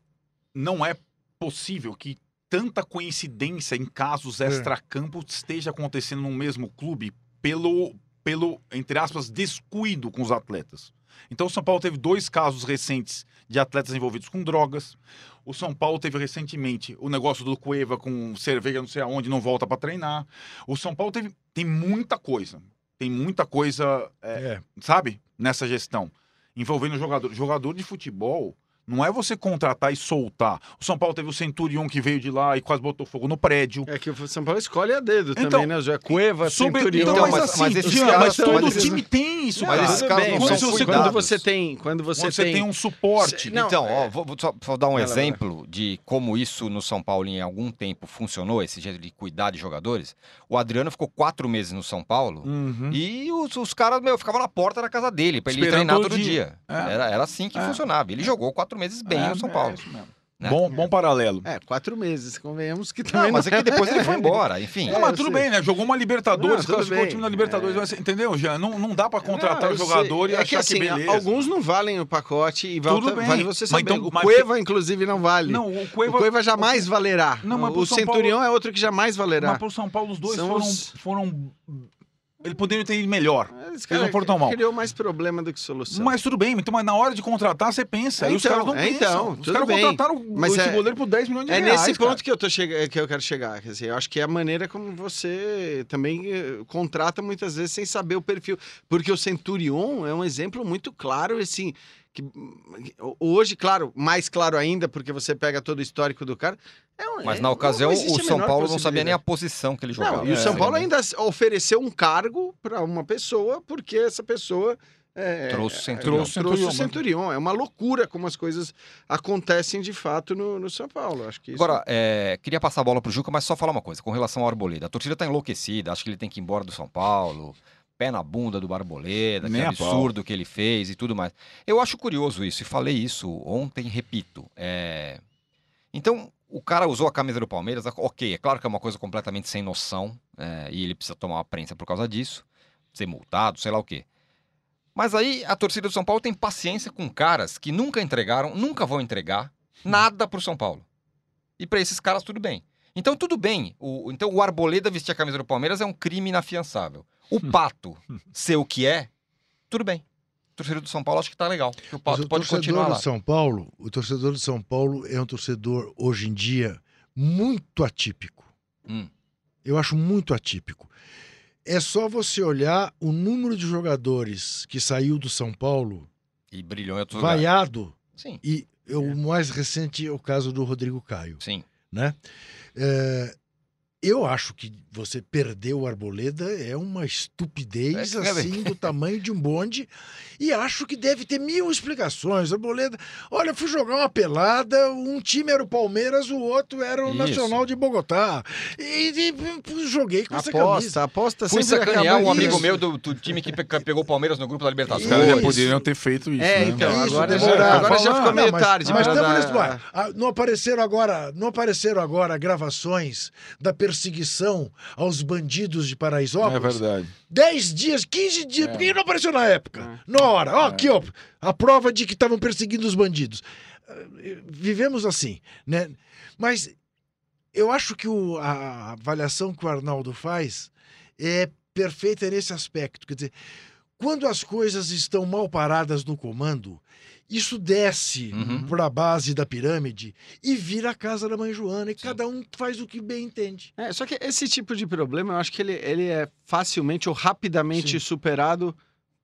não é possível que tanta coincidência em casos É. extracampo esteja acontecendo no mesmo clube pelo, pelo, entre aspas, descuido com os atletas. Então, o São Paulo teve dois casos recentes de atletas envolvidos com drogas. O São Paulo teve recentemente o negócio do Cueva com cerveja não sei aonde, não volta para treinar. O São Paulo teve, tem muita coisa. Tem muita coisa é, É. sabe? Nessa gestão. Envolvendo jogador. Jogador de futebol não é você contratar e soltar. O São Paulo teve o Centurion que veio de lá e quase botou fogo no prédio. É que o São Paulo escolhe a dedo Então, também, né? Já Cueva, Sobre- Centurion. Então, mas, mas- assim, mas esses Jean, caras mas são- todo mas time tem isso, Mas cara. esses caras não mas são quando você tem, quando você, Quando você tem um suporte. Não, então, é- ó, vou, vou só, só dar um lá. exemplo de como isso no São Paulo em algum tempo funcionou, esse jeito de cuidar de jogadores. O Adriano ficou quatro meses no São Paulo Uhum. e os, os caras, meu, ficavam na porta da casa dele pra ele Esperando treinar todo dia. dia. É. Era, era assim que É. funcionava. Ele jogou quatro meses bem É, no São é Paulo. isso mesmo. né? Bom, bom paralelo. É, quatro meses, convenhamos que também Não, mas é que depois ele foi embora, [laughs] enfim. É, Não, mas tudo sei. bem, né? Jogou uma Libertadores, Não, classificou o time na Libertadores. É. mas, entendeu, Jean? Não, não dá pra contratar Não, o jogador sei. e é achar que, assim, beleza. alguns não valem o pacote e Tudo volta, bem. vale você Mas saber. então- o mas- Cueva, inclusive, não vale. Não, o o Cueva... Cueva jamais valerá. Não, mas o São Centurião Paulo- é outro que jamais valerá. Mas pro São Paulo os dois São foram, os- foram... Eles poderiam ter ido melhor. Esse Eles não foram tão mal. criou mais problema do que solução. Mas tudo bem, então, mas na hora de contratar, você pensa. Aí os Então, caras não é, pensam. então, os caras bem. contrataram Mas esse é- goleiro por 10 milhões de É reais. nesse ponto cara. que eu, tô chega... que eu quero chegar. Quer dizer, eu acho que é a maneira como você também eh, contrata muitas vezes sem saber o perfil. Porque o Centurion é um exemplo muito claro, assim. Que, hum, hoje, claro, mais claro ainda, porque você pega todo o histórico do cara. é um- Mas é- na ocasião, o São Paulo não sabia nem a posição que ele jogava. Não, e o É, São Paulo ainda ofereceu um cargo para uma pessoa, porque essa pessoa. é, Trouxe o é, Centurion. trouxe, trouxe o Centurion. É uma loucura como as coisas acontecem de fato no, no São Paulo. Acho que isso Agora, é, queria passar a bola pro Juca, mas só falar uma coisa, com relação ao Arboleda. A torcida tá enlouquecida, acho que ele tem que ir embora do São Paulo, pé na bunda do Arboleda, que absurdo que ele fez e tudo mais. Eu acho curioso isso, e falei isso ontem, repito. é, Então, o cara usou a camisa do Palmeiras, ok, é claro que é uma coisa completamente sem noção, é, e ele precisa tomar uma prensa por causa disso, ser multado, sei lá o quê. Mas aí a torcida do São Paulo tem paciência com caras que nunca entregaram, nunca vão entregar nada pro São Paulo. E para esses caras tudo bem. Então tudo bem. O, então o Arboleda vestir a camisa do Palmeiras é um crime inafiançável. O Pato ser o que é, tudo bem. O torcedor do São Paulo acho que tá legal. O Pato o pode continuar do lá. São Paulo, o torcedor de São Paulo é um torcedor hoje em dia muito atípico. Hum. Eu acho muito atípico. É só você olhar o número de jogadores que saiu do São Paulo E brilhou em lugares. vaiado Sim, e o mais recente é o caso do Rodrigo Caio, sim. Né? É, eu acho que você perder o Arboleda é uma estupidez É que- assim do tamanho de um bonde e acho que deve ter mil explicações. Arboleda, olha, fui jogar uma pelada, um time era o Palmeiras, o outro era o Isso. Nacional de Bogotá e, e joguei com essa camisa. Aposta, aposta Fui sacanear um amigo meu do, do time que pe- pegou o Palmeiras no grupo da Libertadores. Os caras já poderiam ter feito isso, É, né? então, Isso, agora, já, demorar, agora já ficou meio Não, mas- tarde. Mas pra estamos dar- nesse. Ah, Não apareceram agora, não apareceram agora gravações da perseguição aos bandidos de É Paraisópolis? verdade. 10 dias, 15 dias, É. por que não apareceu na época? Na hora. Ó, aqui, ó, a prova de que estavam perseguindo os bandidos. Ah, Vivemos assim, né? Mas eu acho que o- a avaliação que o Arnaldo faz é perfeita nesse aspecto. Quer dizer, quando as coisas estão mal paradas no comando, isso desce Uhum. para a base da pirâmide e vira a casa da mãe Joana, e cada um faz o que bem entende. É, só que esse tipo de problema, eu acho que ele, ele é facilmente ou rapidamente Sim. superado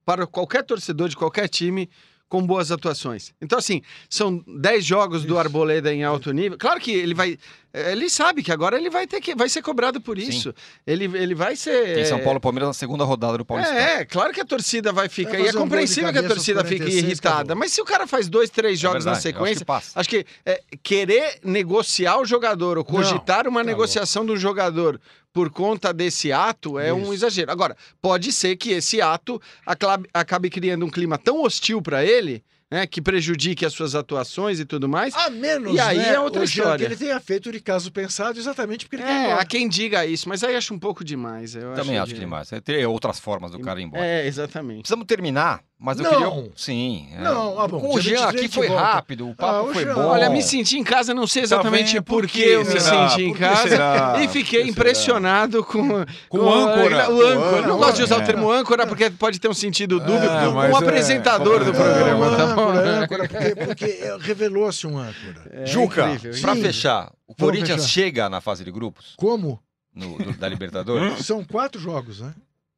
para qualquer torcedor de qualquer time com boas atuações. Então, assim, são 10 jogos do Isso. Arboleda em alto nível. Claro que ele vai. Ele sabe que agora ele vai ter que. Vai ser cobrado por isso. Ele, ele vai ser. Tem São Paulo e Palmeiras na segunda rodada do Paulistão. É, é, claro que a torcida vai ficar. E é um compreensível que a torcida fique 46, irritada. acabou. Mas se o cara faz dois, três É jogos na verdade, eu acho que sequência, passa. Acho que é, querer negociar o jogador ou cogitar uma tá negociação do jogador por conta desse ato é um Isso. exagero. Agora, pode ser que esse ato acabe, acabe criando um clima tão hostil para ele, né, que prejudique as suas atuações e tudo mais. A menos, E aí né, é outra história. que ele tenha feito de caso pensado exatamente porque ele quer ir É, embora. há quem diga isso, mas aí acho um pouco demais. Eu Também acho que demais. Tem outras formas do cara ir embora. É, exatamente. Precisamos terminar, mas eu Não. queria. Sim. é. Não, ah, bom, Com o Jean 23 aqui foi volta. rápido, o papo Ah, o foi Jean- bom. Olha, me senti em casa, não sei exatamente vendo? por que eu me será? senti em casa será? [laughs] e fiquei que impressionado com, Com o âncora. O O âncora. Não gosto de usar o É. termo âncora porque pode ter um sentido dúbio É, com mas o é. apresentador do programa, Não, tá bom? âncora, porque, porque é, [laughs] revelou-se um âncora. É Juca, Sim. fechar, o Vamos Corinthians fechar. chega na fase de grupos Como? no- do- da Libertadores? [laughs] São quatro jogos, né?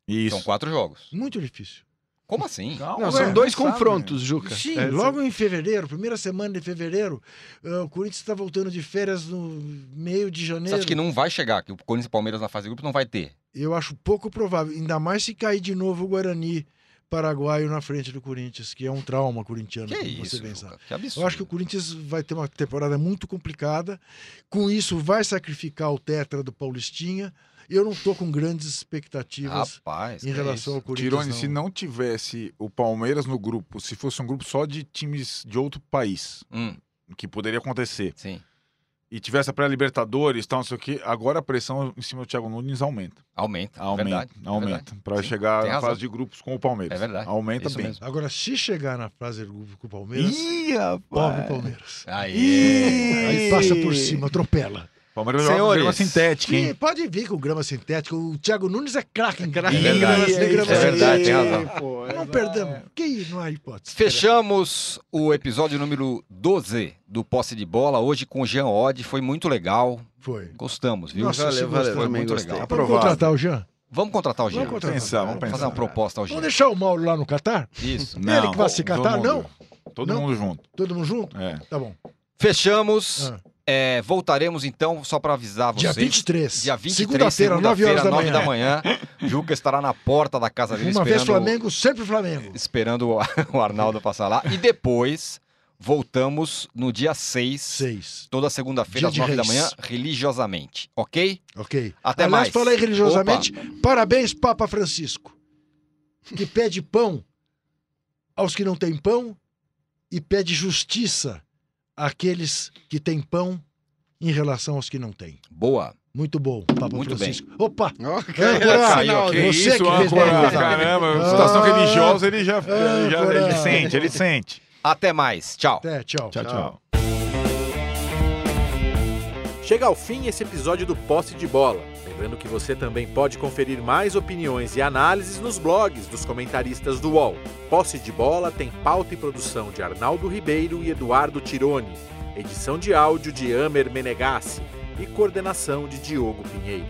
Isso. São quatro jogos. Muito difícil. Como assim? Calma, Não, são dois não sabe. confrontos, Juca. Sim, É, logo em fevereiro, primeira semana de fevereiro, ah, o Corinthians está voltando de férias no meio de Você janeiro. acha que não vai chegar? Que o Corinthians e Palmeiras na fase de grupos não vai ter? Eu acho pouco provável, ainda mais se cair de novo o Guarani paraguaio na frente do Corinthians, que é um trauma corintiano, Que como isso, você. Juca? Que absurdo. Eu acho que o Corinthians vai ter uma temporada muito complicada. Com isso, vai sacrificar o tetra do Paulistinha. Eu não tô com grandes expectativas Rapaz, em que relação ao isso? Corinthians. Tirone, não. se não tivesse o Palmeiras no grupo, se fosse um grupo só de times de outro país, Hum, que poderia acontecer, sim. e tivesse a pré-Libertadores, tal, não sei o quê, agora a pressão em cima do Thiago Nunes aumenta. Aumenta. Aumenta, verdade, é aumenta. verdade. Para chegar na fase de grupos com o Palmeiras. É verdade. Aumenta bem. mesmo. Agora, se chegar na fase do grupo com o Palmeiras, Ih, pobre. Palmeiras. Aí. Aí passa por cima, atropela. Palmeiras joga grama sintética, Sim, hein? pode vir com grama sintética. O Thiago Nunes é craque em grama, É verdade, grama é verdade, tem razão. Pô, Não perdamos. Que não há hipótese. Fechamos o episódio número 12 do Posse de Bola, hoje com o Jean Odd. Foi muito legal. Foi. Gostamos, viu? Nossa, Valeu, valeu. Foi muito gostei. legal. Vamos contratar o Jean? Vamos contratar o Jean. Vamos contratar. Pensar, vamos Vamos pensar. fazer uma proposta ao Jean. Vamos deixar o Mauro lá no Catar? Isso. Ele que vai se catar, não? Todo Não? mundo junto. Todo mundo junto? É. Tá bom. Fechamos. Ah. É, voltaremos então, só para avisar Dia vocês. 23. Dia 23, Segunda-feira, 9 horas da manhã. da manhã. Juca estará na porta da casa dele Uma vez Flamengo, sempre Flamengo. esperando o, Arnaldo passar lá. E depois voltamos no dia 6, Seis. toda segunda-feira, Dia às de 9 da Reis. manhã, religiosamente. Ok? Ok. Até Aliás, mais. falei religiosamente, parabéns, Papa Francisco, que pede pão aos que não têm pão e pede justiça àqueles que têm pão em relação aos que não têm. Boa. Muito bom, Papa Muito bem. Francisco. Opa! Ó, Âncora, caiu, Que Você isso, que âncora, caramba, Ah, situação religiosa ele já, ele já ele sente, ele sente. Até mais. Tchau. Até, tchau. Tchau, tchau. Chega ao fim esse episódio do Posse de Bola. Lembrando que você também pode conferir mais opiniões e análises nos blogs dos comentaristas do UOL. Posse de Bola tem pauta e produção de Arnaldo Ribeiro e Eduardo Tironi, edição de áudio de Amer Menegassi e coordenação de Diogo Pinheiro.